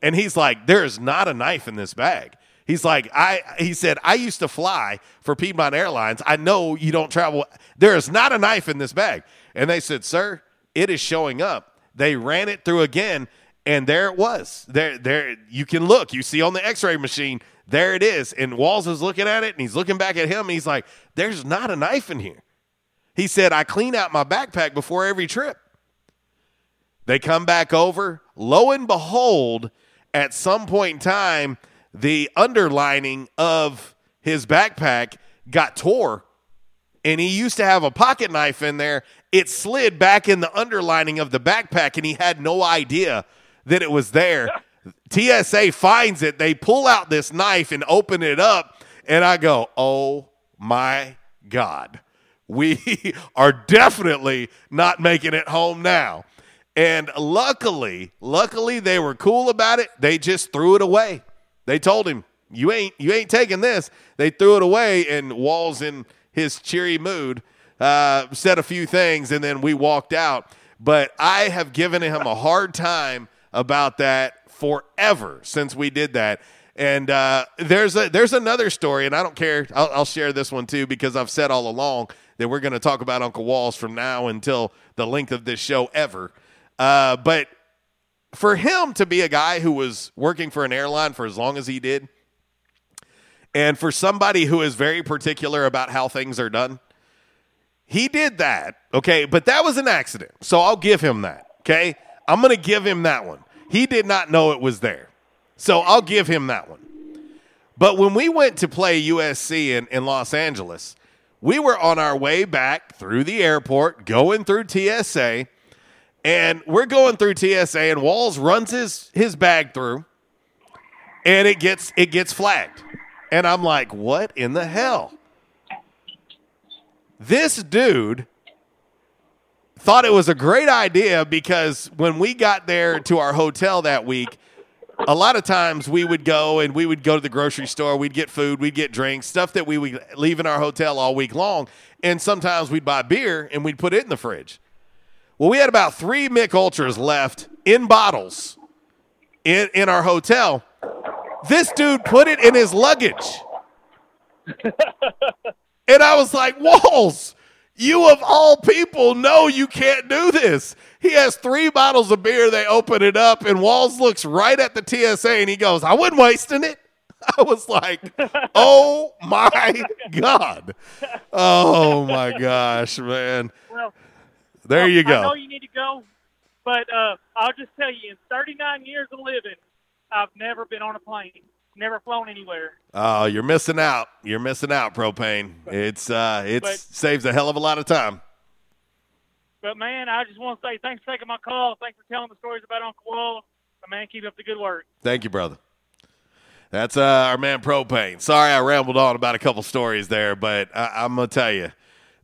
And he's like, "There is not a knife in this bag." He's like, "I," he said, "I used to fly for Piedmont Airlines. I know you don't travel. There is not a knife in this bag." And they said, "Sir, it is showing up." They ran it through again, and there it was. There, there. You can look. You see on the X-ray machine. There it is. And Walls is looking at it, and he's looking back at him. And he's like, "There's not a knife in here." He said, I clean out my backpack before every trip. They come back over. Lo and behold, at some point in time, the underlining of his backpack got tore. And he used to have a pocket knife in there. It slid back in the underlining of the backpack, and he had no idea that it was there. TSA finds it. They pull out this knife and open it up. And I go, oh my God we are definitely not making it home now. And luckily, luckily they were cool about it. They just threw it away. They told him, "You ain't you ain't taking this." They threw it away and Walls in his cheery mood uh, said a few things and then we walked out. But I have given him a hard time about that forever since we did that. And uh, there's a there's another story, and I don't care. I'll, I'll share this one too because I've said all along that we're going to talk about Uncle Walls from now until the length of this show ever. Uh, but for him to be a guy who was working for an airline for as long as he did, and for somebody who is very particular about how things are done, he did that. Okay, but that was an accident, so I'll give him that. Okay, I'm going to give him that one. He did not know it was there. So I'll give him that one. But when we went to play USC in, in Los Angeles, we were on our way back through the airport, going through TSA, and we're going through TSA, and Walls runs his, his bag through, and it gets it gets flagged. And I'm like, what in the hell? This dude thought it was a great idea because when we got there to our hotel that week, a lot of times we would go and we would go to the grocery store, we'd get food, we'd get drinks, stuff that we would leave in our hotel all week long. And sometimes we'd buy beer and we'd put it in the fridge. Well, we had about three Mich Ultras left in bottles in, in our hotel. This dude put it in his luggage. and I was like, Walls, you of all people know you can't do this. He has three bottles of beer. They open it up, and Walls looks right at the TSA and he goes, I wasn't wasting it. I was like, oh my God. Oh my gosh, man. Well, There you I know go. you need to go, but uh, I'll just tell you, in 39 years of living, I've never been on a plane, never flown anywhere. Oh, you're missing out. You're missing out, propane. It's uh it saves a hell of a lot of time. But man, I just want to say thanks for taking my call. Thanks for telling the stories about Uncle Wall. But man, keep up the good work. Thank you, brother. That's uh, our man Propane. Sorry I rambled on about a couple stories there, but I- I'm going to tell you,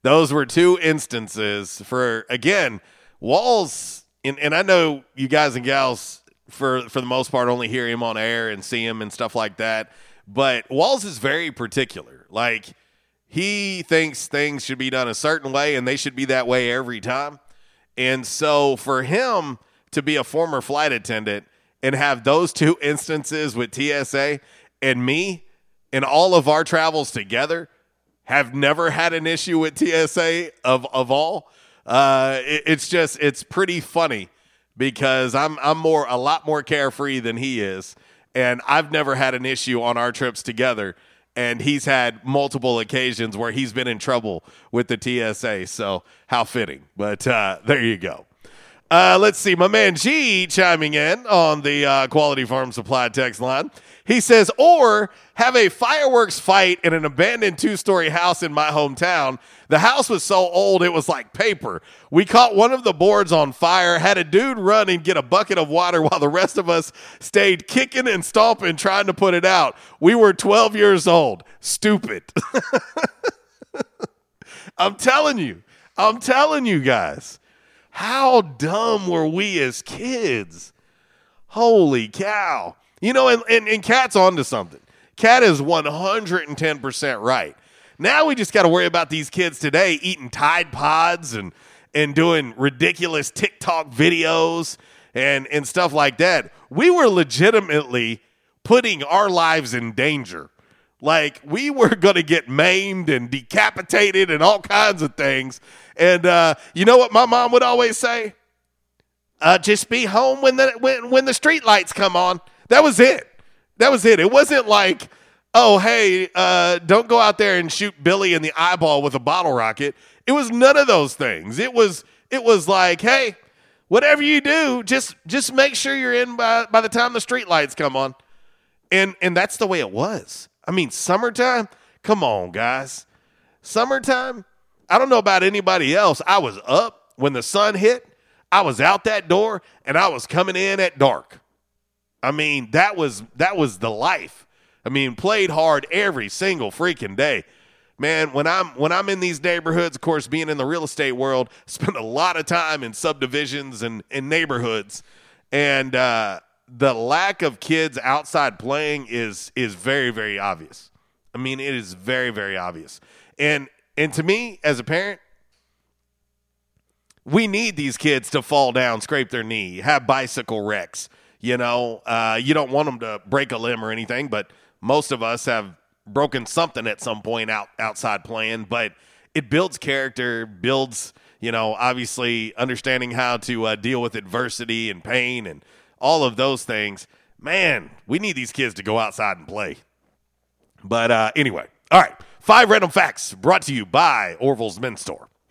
those were two instances for, again, Walls, and, and I know you guys and gals, for, for the most part, only hear him on air and see him and stuff like that, but Walls is very particular. Like, he thinks things should be done a certain way, and they should be that way every time. And so for him to be a former flight attendant and have those two instances with TSA and me and all of our travels together have never had an issue with TSA of of all. Uh, it- it's just it's pretty funny because I'm I'm more a lot more carefree than he is, and I've never had an issue on our trips together. And he's had multiple occasions where he's been in trouble with the TSA. So how fitting. But uh, there you go. Uh, let's see. My man G chiming in on the uh, Quality Farm Supply text line. He says, or have a fireworks fight in an abandoned two story house in my hometown. The house was so old it was like paper. We caught one of the boards on fire, had a dude run and get a bucket of water while the rest of us stayed kicking and stomping trying to put it out. We were 12 years old. Stupid. I'm telling you. I'm telling you guys. How dumb were we as kids? Holy cow. You know, and, and, and Cat's onto something. Cat is 110% right. Now we just got to worry about these kids today eating Tide Pods and, and doing ridiculous TikTok videos and, and stuff like that. We were legitimately putting our lives in danger. Like we were going to get maimed and decapitated and all kinds of things. And uh, you know what my mom would always say? Uh, just be home when the when when the street lights come on. That was it. That was it. It wasn't like, oh hey, uh, don't go out there and shoot Billy in the eyeball with a bottle rocket. It was none of those things. It was it was like, hey, whatever you do, just just make sure you're in by by the time the street lights come on. And and that's the way it was. I mean, summertime. Come on, guys. Summertime. I don't know about anybody else. I was up when the sun hit. I was out that door and I was coming in at dark. I mean, that was that was the life. I mean, played hard every single freaking day. Man, when I'm when I'm in these neighborhoods, of course, being in the real estate world, spend a lot of time in subdivisions and in neighborhoods, and uh, the lack of kids outside playing is is very very obvious. I mean, it is very very obvious, and and to me as a parent, we need these kids to fall down, scrape their knee, have bicycle wrecks. You know, uh, you don't want them to break a limb or anything, but most of us have broken something at some point out outside playing. But it builds character, builds you know, obviously understanding how to uh, deal with adversity and pain and all of those things. Man, we need these kids to go outside and play. But uh, anyway, all right. Five random facts brought to you by Orville's Men's Store.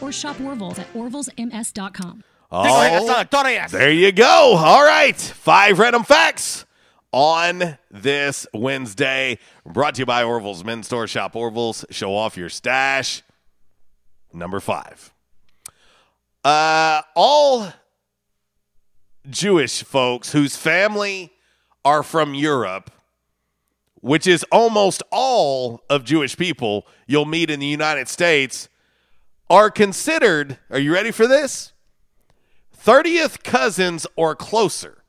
or shop Orville's at orvillesms.com. Oh, there you go. All right. Five random facts on this Wednesday. Brought to you by Orville's Men's Store. Shop Orville's. Show off your stash. Number five. Uh, all Jewish folks whose family are from Europe, which is almost all of Jewish people you'll meet in the United States, are considered, are you ready for this? 30th cousins or closer.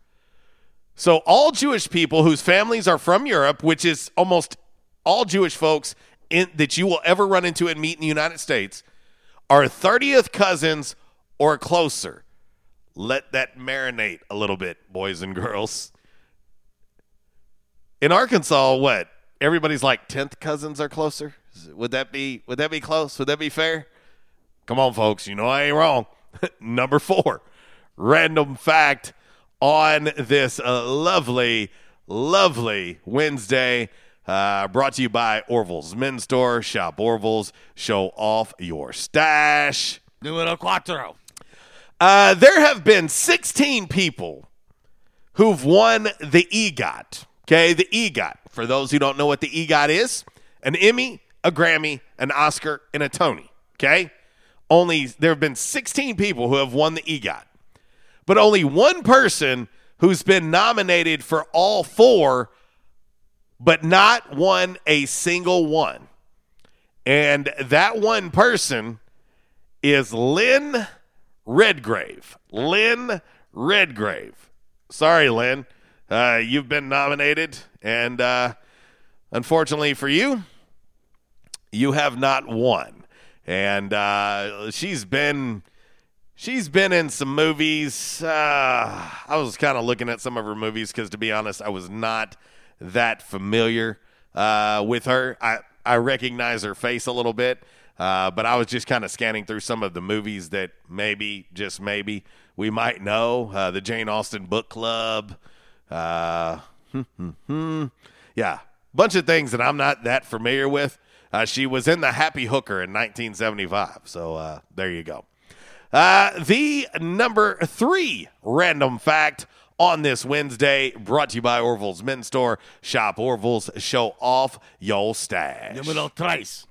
So, all Jewish people whose families are from Europe, which is almost all Jewish folks in, that you will ever run into and meet in the United States, are 30th cousins or closer. Let that marinate a little bit, boys and girls. In Arkansas, what? Everybody's like 10th cousins are closer? Would that be would that be close? Would that be fair? Come on, folks. You know I ain't wrong. Number four, random fact on this uh, lovely, lovely Wednesday. Uh, brought to you by Orville's Men's Store. Shop Orville's. Show off your stash. Numero cuatro. Uh, there have been 16 people who've won the EGOT. Okay, the EGOT. For those who don't know what the EGOT is, an Emmy, a Grammy, an Oscar, and a Tony. Okay, only there have been 16 people who have won the EGOT, but only one person who's been nominated for all four, but not won a single one. And that one person is Lynn Redgrave. Lynn Redgrave. Sorry, Lynn. Uh, you've been nominated, and uh, unfortunately for you, you have not won. And uh, she's been she's been in some movies. Uh, I was kind of looking at some of her movies because, to be honest, I was not that familiar uh, with her. I I recognize her face a little bit, uh, but I was just kind of scanning through some of the movies that maybe, just maybe, we might know. Uh, the Jane Austen Book Club. Uh, yeah, bunch of things that I'm not that familiar with. Uh, she was in The Happy Hooker in 1975. So uh, there you go. Uh, the number three random fact on this Wednesday, brought to you by Orville's Men's Store. Shop Orville's, show off your stash. Numero tres.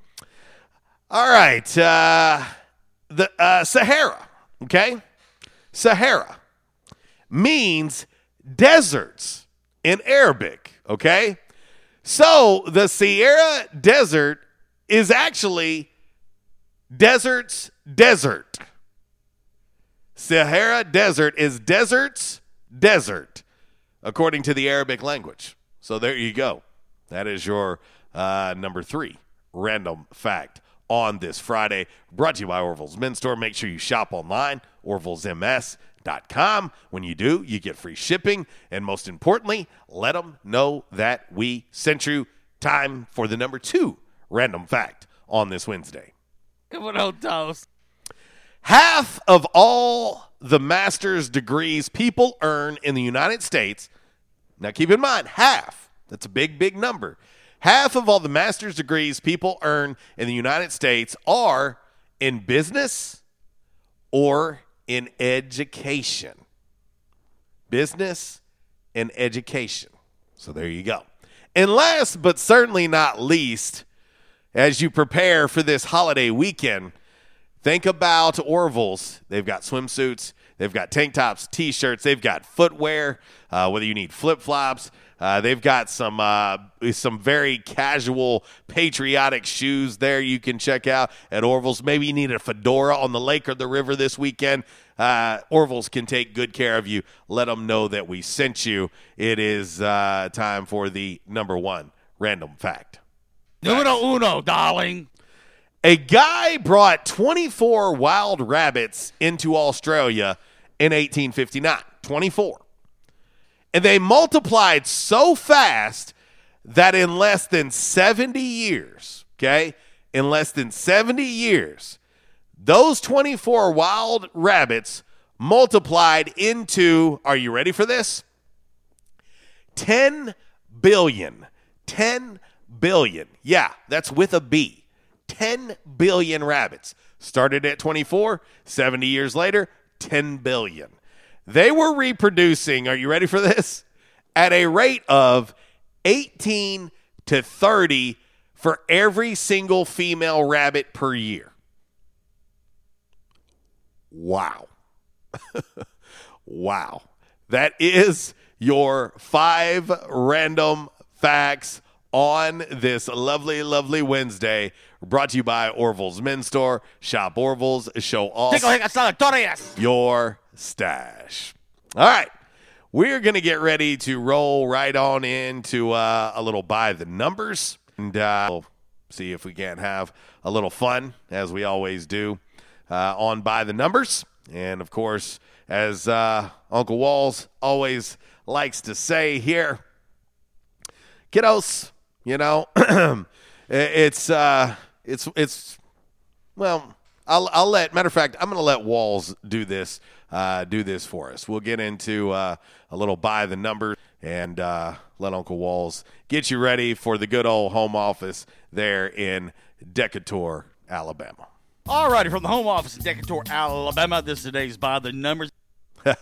All right. Uh, the uh, Sahara, okay? Sahara means deserts in Arabic, okay? So the Sahara Desert is actually deserts desert. Sahara Desert is deserts desert, according to the Arabic language. So there you go. That is your uh, number three random fact on this Friday. Brought to you by Orville's Men's Store. Make sure you shop online, orvillesms.com. When you do, you get free shipping. And most importantly, let them know that we sent you time for the number two random fact on this Wednesday. Come on, toast. Half of all the master's degrees people earn in the United States, now keep in mind, half, that's a big, big number. Half of all the master's degrees people earn in the United States are in business or in education. Business and education. So there you go. And last but certainly not least, as you prepare for this holiday weekend, think about Orville's. They've got swimsuits, they've got tank tops, t shirts, they've got footwear, uh, whether you need flip flops. Uh, they've got some uh, some very casual, patriotic shoes there you can check out at Orville's. Maybe you need a fedora on the lake or the river this weekend. Uh, Orville's can take good care of you. Let them know that we sent you. It is uh, time for the number one random fact. Numero uno, darling. A guy brought 24 wild rabbits into Australia in 1859. 24. And they multiplied so fast that in less than 70 years, okay, in less than 70 years, those 24 wild rabbits multiplied into, are you ready for this? 10 billion. 10 billion. Yeah, that's with a B. 10 billion rabbits. Started at 24, 70 years later, 10 billion. They were reproducing, are you ready for this? At a rate of 18 to 30 for every single female rabbit per year. Wow. wow. That is your five random facts on this lovely, lovely Wednesday. Brought to you by Orville's Men's Store. Shop Orville's. Show off your stash. All right. We're going to get ready to roll right on into uh, a little by the numbers. And uh, we'll see if we can't have a little fun, as we always do, uh, on by the numbers. And of course, as uh, Uncle Walls always likes to say here, kiddos, you know, it's uh, it's it's well, I'll I'll let matter of fact, I'm going to let Walls do this uh, do this for us. We'll get into uh, a little by the numbers and uh, let Uncle Walls get you ready for the good old home office there in Decatur, Alabama. All righty, from the home office in Decatur, Alabama, this is today's By the Numbers.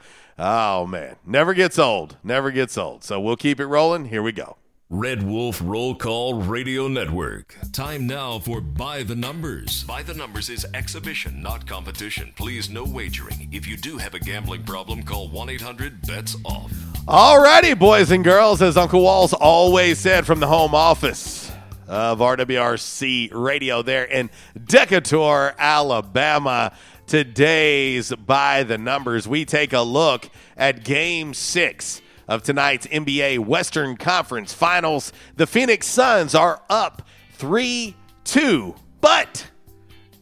oh man, never gets old, never gets old. So we'll keep it rolling. Here we go. Red Wolf Roll Call Radio Network. Time now for By the Numbers. By the Numbers is exhibition, not competition. Please, no wagering. If you do have a gambling problem, call 1 800 BETS OFF. Alrighty, boys and girls, as Uncle Walls always said from the home office of RWRC Radio there in Decatur, Alabama. Today's By the Numbers, we take a look at Game 6 of tonight's NBA Western Conference Finals. The Phoenix Suns are up 3 2, but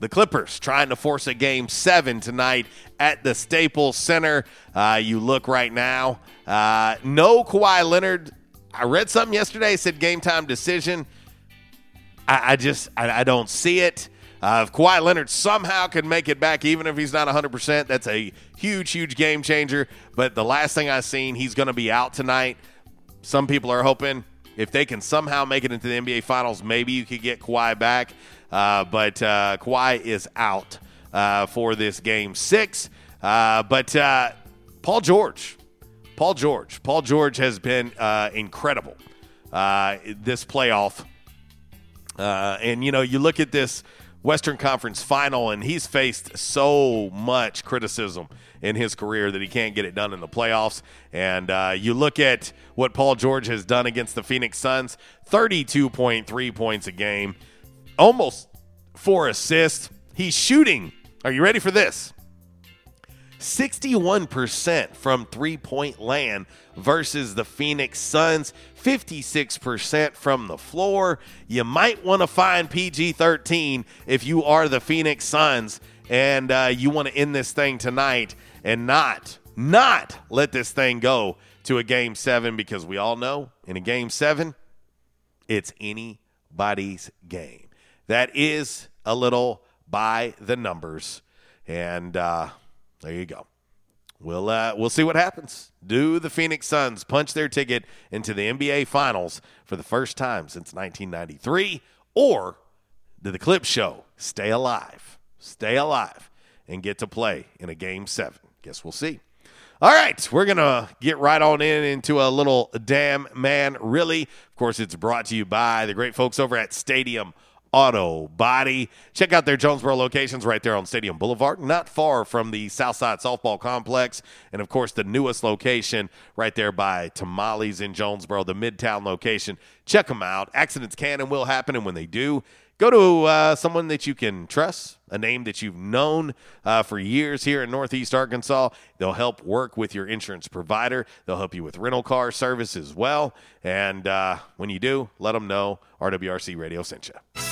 the Clippers trying to force a game seven tonight at the Staples Center. Uh, you look right now, uh, no Kawhi Leonard. I read something yesterday, said game time decision. I, I just, I, I don't see it. Uh, if Kawhi Leonard somehow can make it back, even if he's not 100%, that's a huge, huge game changer. But the last thing I've seen, he's going to be out tonight. Some people are hoping if they can somehow make it into the NBA Finals, maybe you could get Kawhi back. Uh, but uh, Kawhi is out uh, for this game six. Uh, but uh, Paul George, Paul George, Paul George has been uh, incredible this playoff. and, you know, you look at this Western Conference final, and he's faced so much criticism in his career that he can't get it done in the playoffs. And uh, you look at what Paul George has done against the Phoenix Suns 32.3 points a game, almost four assists. He's shooting. Are you ready for this? 61% from three point land versus the Phoenix Suns, 56% from the floor. You might want to find PG 13 if you are the Phoenix Suns and uh, you want to end this thing tonight and not, not let this thing go to a game seven because we all know in a game seven, it's anybody's game. That is a little by the numbers. And uh, there you go. We'll uh, we'll see what happens. Do the Phoenix Suns punch their ticket into the NBA Finals for the first time since 1993, or do the Clip Show stay alive, stay alive, and get to play in a Game Seven? Guess we'll see. All right, we're gonna get right on in into a little damn man. Really, of course, it's brought to you by the great folks over at Stadium Auto Body. Check out their Jonesboro locations right there on Stadium Boulevard, not far from the Southside Softball Complex. And of course, the newest location right there by Tamales in Jonesboro, the Midtown location. Check them out. Accidents can and will happen. And when they do, go to uh, someone that you can trust, a name that you've known uh, for years here in Northeast Arkansas. They'll help work with your insurance provider. They'll help you with rental car service as well. And uh, when you do, let them know RWRC Radio sent you.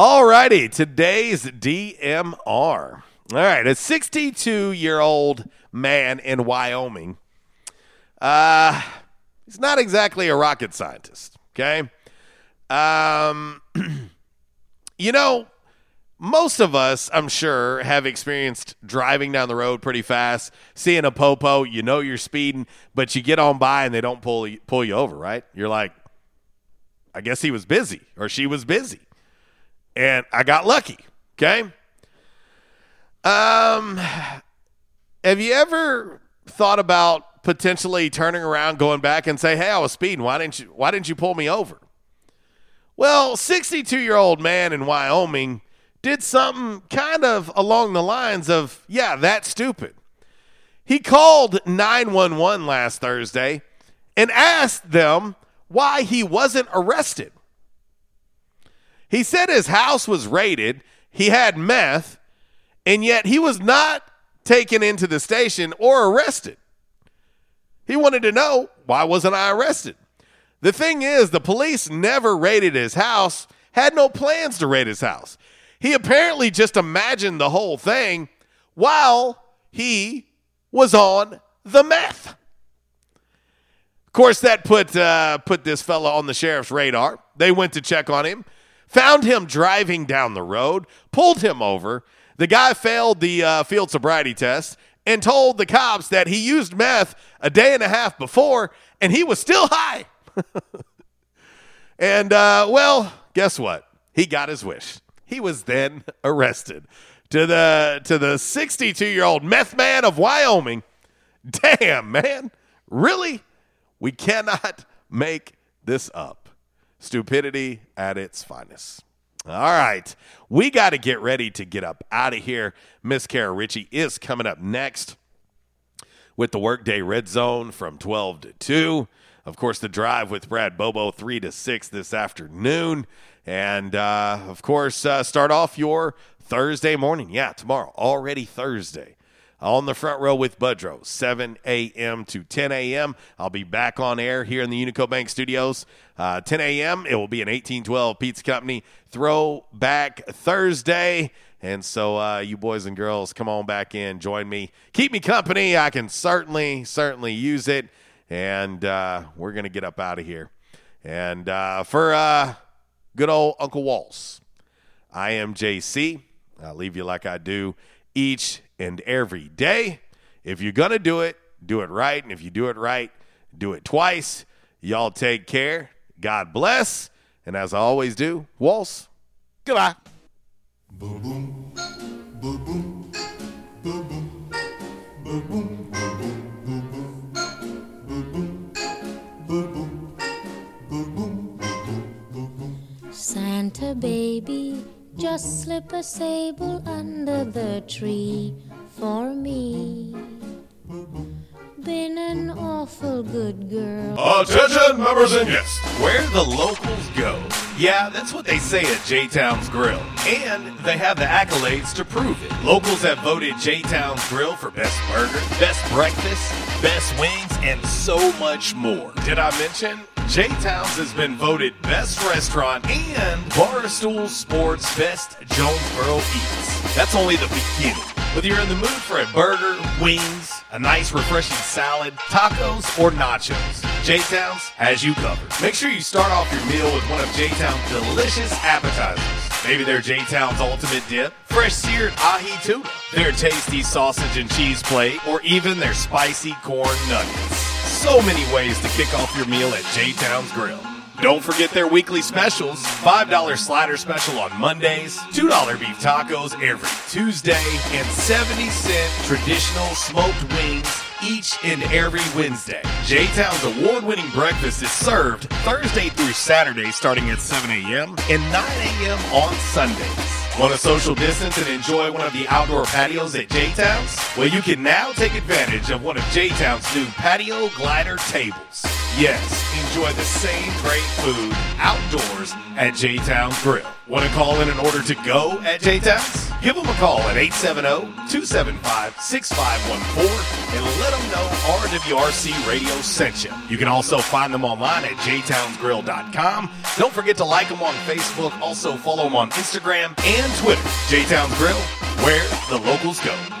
All righty, today's DMR. All right, a 62 year old man in Wyoming. Uh, he's not exactly a rocket scientist, okay? Um, you know, most of us, I'm sure, have experienced driving down the road pretty fast, seeing a popo, you know you're speeding, but you get on by and they don't pull pull you over, right? You're like, I guess he was busy or she was busy. And I got lucky, okay? Um have you ever thought about potentially turning around, going back and say, "Hey, I was speeding. Why didn't you why didn't you pull me over?" Well, 62-year-old man in Wyoming did something kind of along the lines of, "Yeah, that's stupid." He called 911 last Thursday and asked them why he wasn't arrested. He said his house was raided, he had meth, and yet he was not taken into the station or arrested. He wanted to know why wasn't I arrested? The thing is, the police never raided his house, had no plans to raid his house. He apparently just imagined the whole thing while he was on the meth. Of course, that put uh, put this fellow on the sheriff's radar. They went to check on him, found him driving down the road, pulled him over. The guy failed the uh, field sobriety test and told the cops that he used meth a day and a half before, and he was still high. and uh, well, guess what? He got his wish. He was then arrested. To the to the 62 year old meth man of Wyoming. Damn, man. Really? We cannot make this up. Stupidity at its finest. All right. We got to get ready to get up out of here. Miss Kara Ritchie is coming up next with the Workday Red Zone from 12 to 2. Of course, the drive with Brad Bobo 3 to 6 this afternoon. And uh, of course, uh, start off your Thursday morning. Yeah, tomorrow, already Thursday. On the front row with Budrow, 7 a.m. to 10 a.m. I'll be back on air here in the Unico Bank Studios. Uh, 10 a.m. It will be an 1812 Pizza Company throwback Thursday. And so, uh, you boys and girls, come on back in, join me, keep me company. I can certainly, certainly use it. And uh, we're going to get up out of here. And uh, for uh, good old Uncle Walls, I am JC. I'll leave you like I do each and every day. If you're going to do it, do it right. And if you do it right, do it twice. Y'all take care. God bless. And as I always do, Walls, goodbye. Santa baby, just slip a sable under the tree for me. Been an awful good girl. Attention, members and guests. Where the locals go. Yeah, that's what they say at J Town's Grill. And they have the accolades to prove it. Locals have voted J Town's Grill for best burger, best breakfast, best wings, and so much more. Did I mention? J Towns has been voted best restaurant and Barstool Sports Best Jonesboro Eats. That's only the beginning. Whether you're in the mood for a burger, wings, a nice refreshing salad, tacos, or nachos, J Towns has you covered. Make sure you start off your meal with one of J Town's delicious appetizers. Maybe their J Town's ultimate dip, fresh seared ahi tuna, their tasty sausage and cheese plate, or even their spicy corn nuggets. So many ways to kick off your meal at J Town's Grill. Don't forget their weekly specials $5 slider special on Mondays, $2 beef tacos every Tuesday, and 70 cent traditional smoked wings each and every Wednesday. J Town's award winning breakfast is served Thursday through Saturday starting at 7 a.m. and 9 a.m. on Sundays. Want to social distance and enjoy one of the outdoor patios at J-Town's? Well, you can now take advantage of one of J-Town's new patio glider tables. Yes, enjoy the same great food outdoors at J-Town's Grill. Want to call in an order to go at J-Town's? Give them a call at 870-275-6514 and let them know RWRC Radio sent you. You can also find them online at jtownsgrill.com. Don't forget to like them on Facebook. Also follow them on Instagram and Twitter. J-Town's Grill, where the locals go.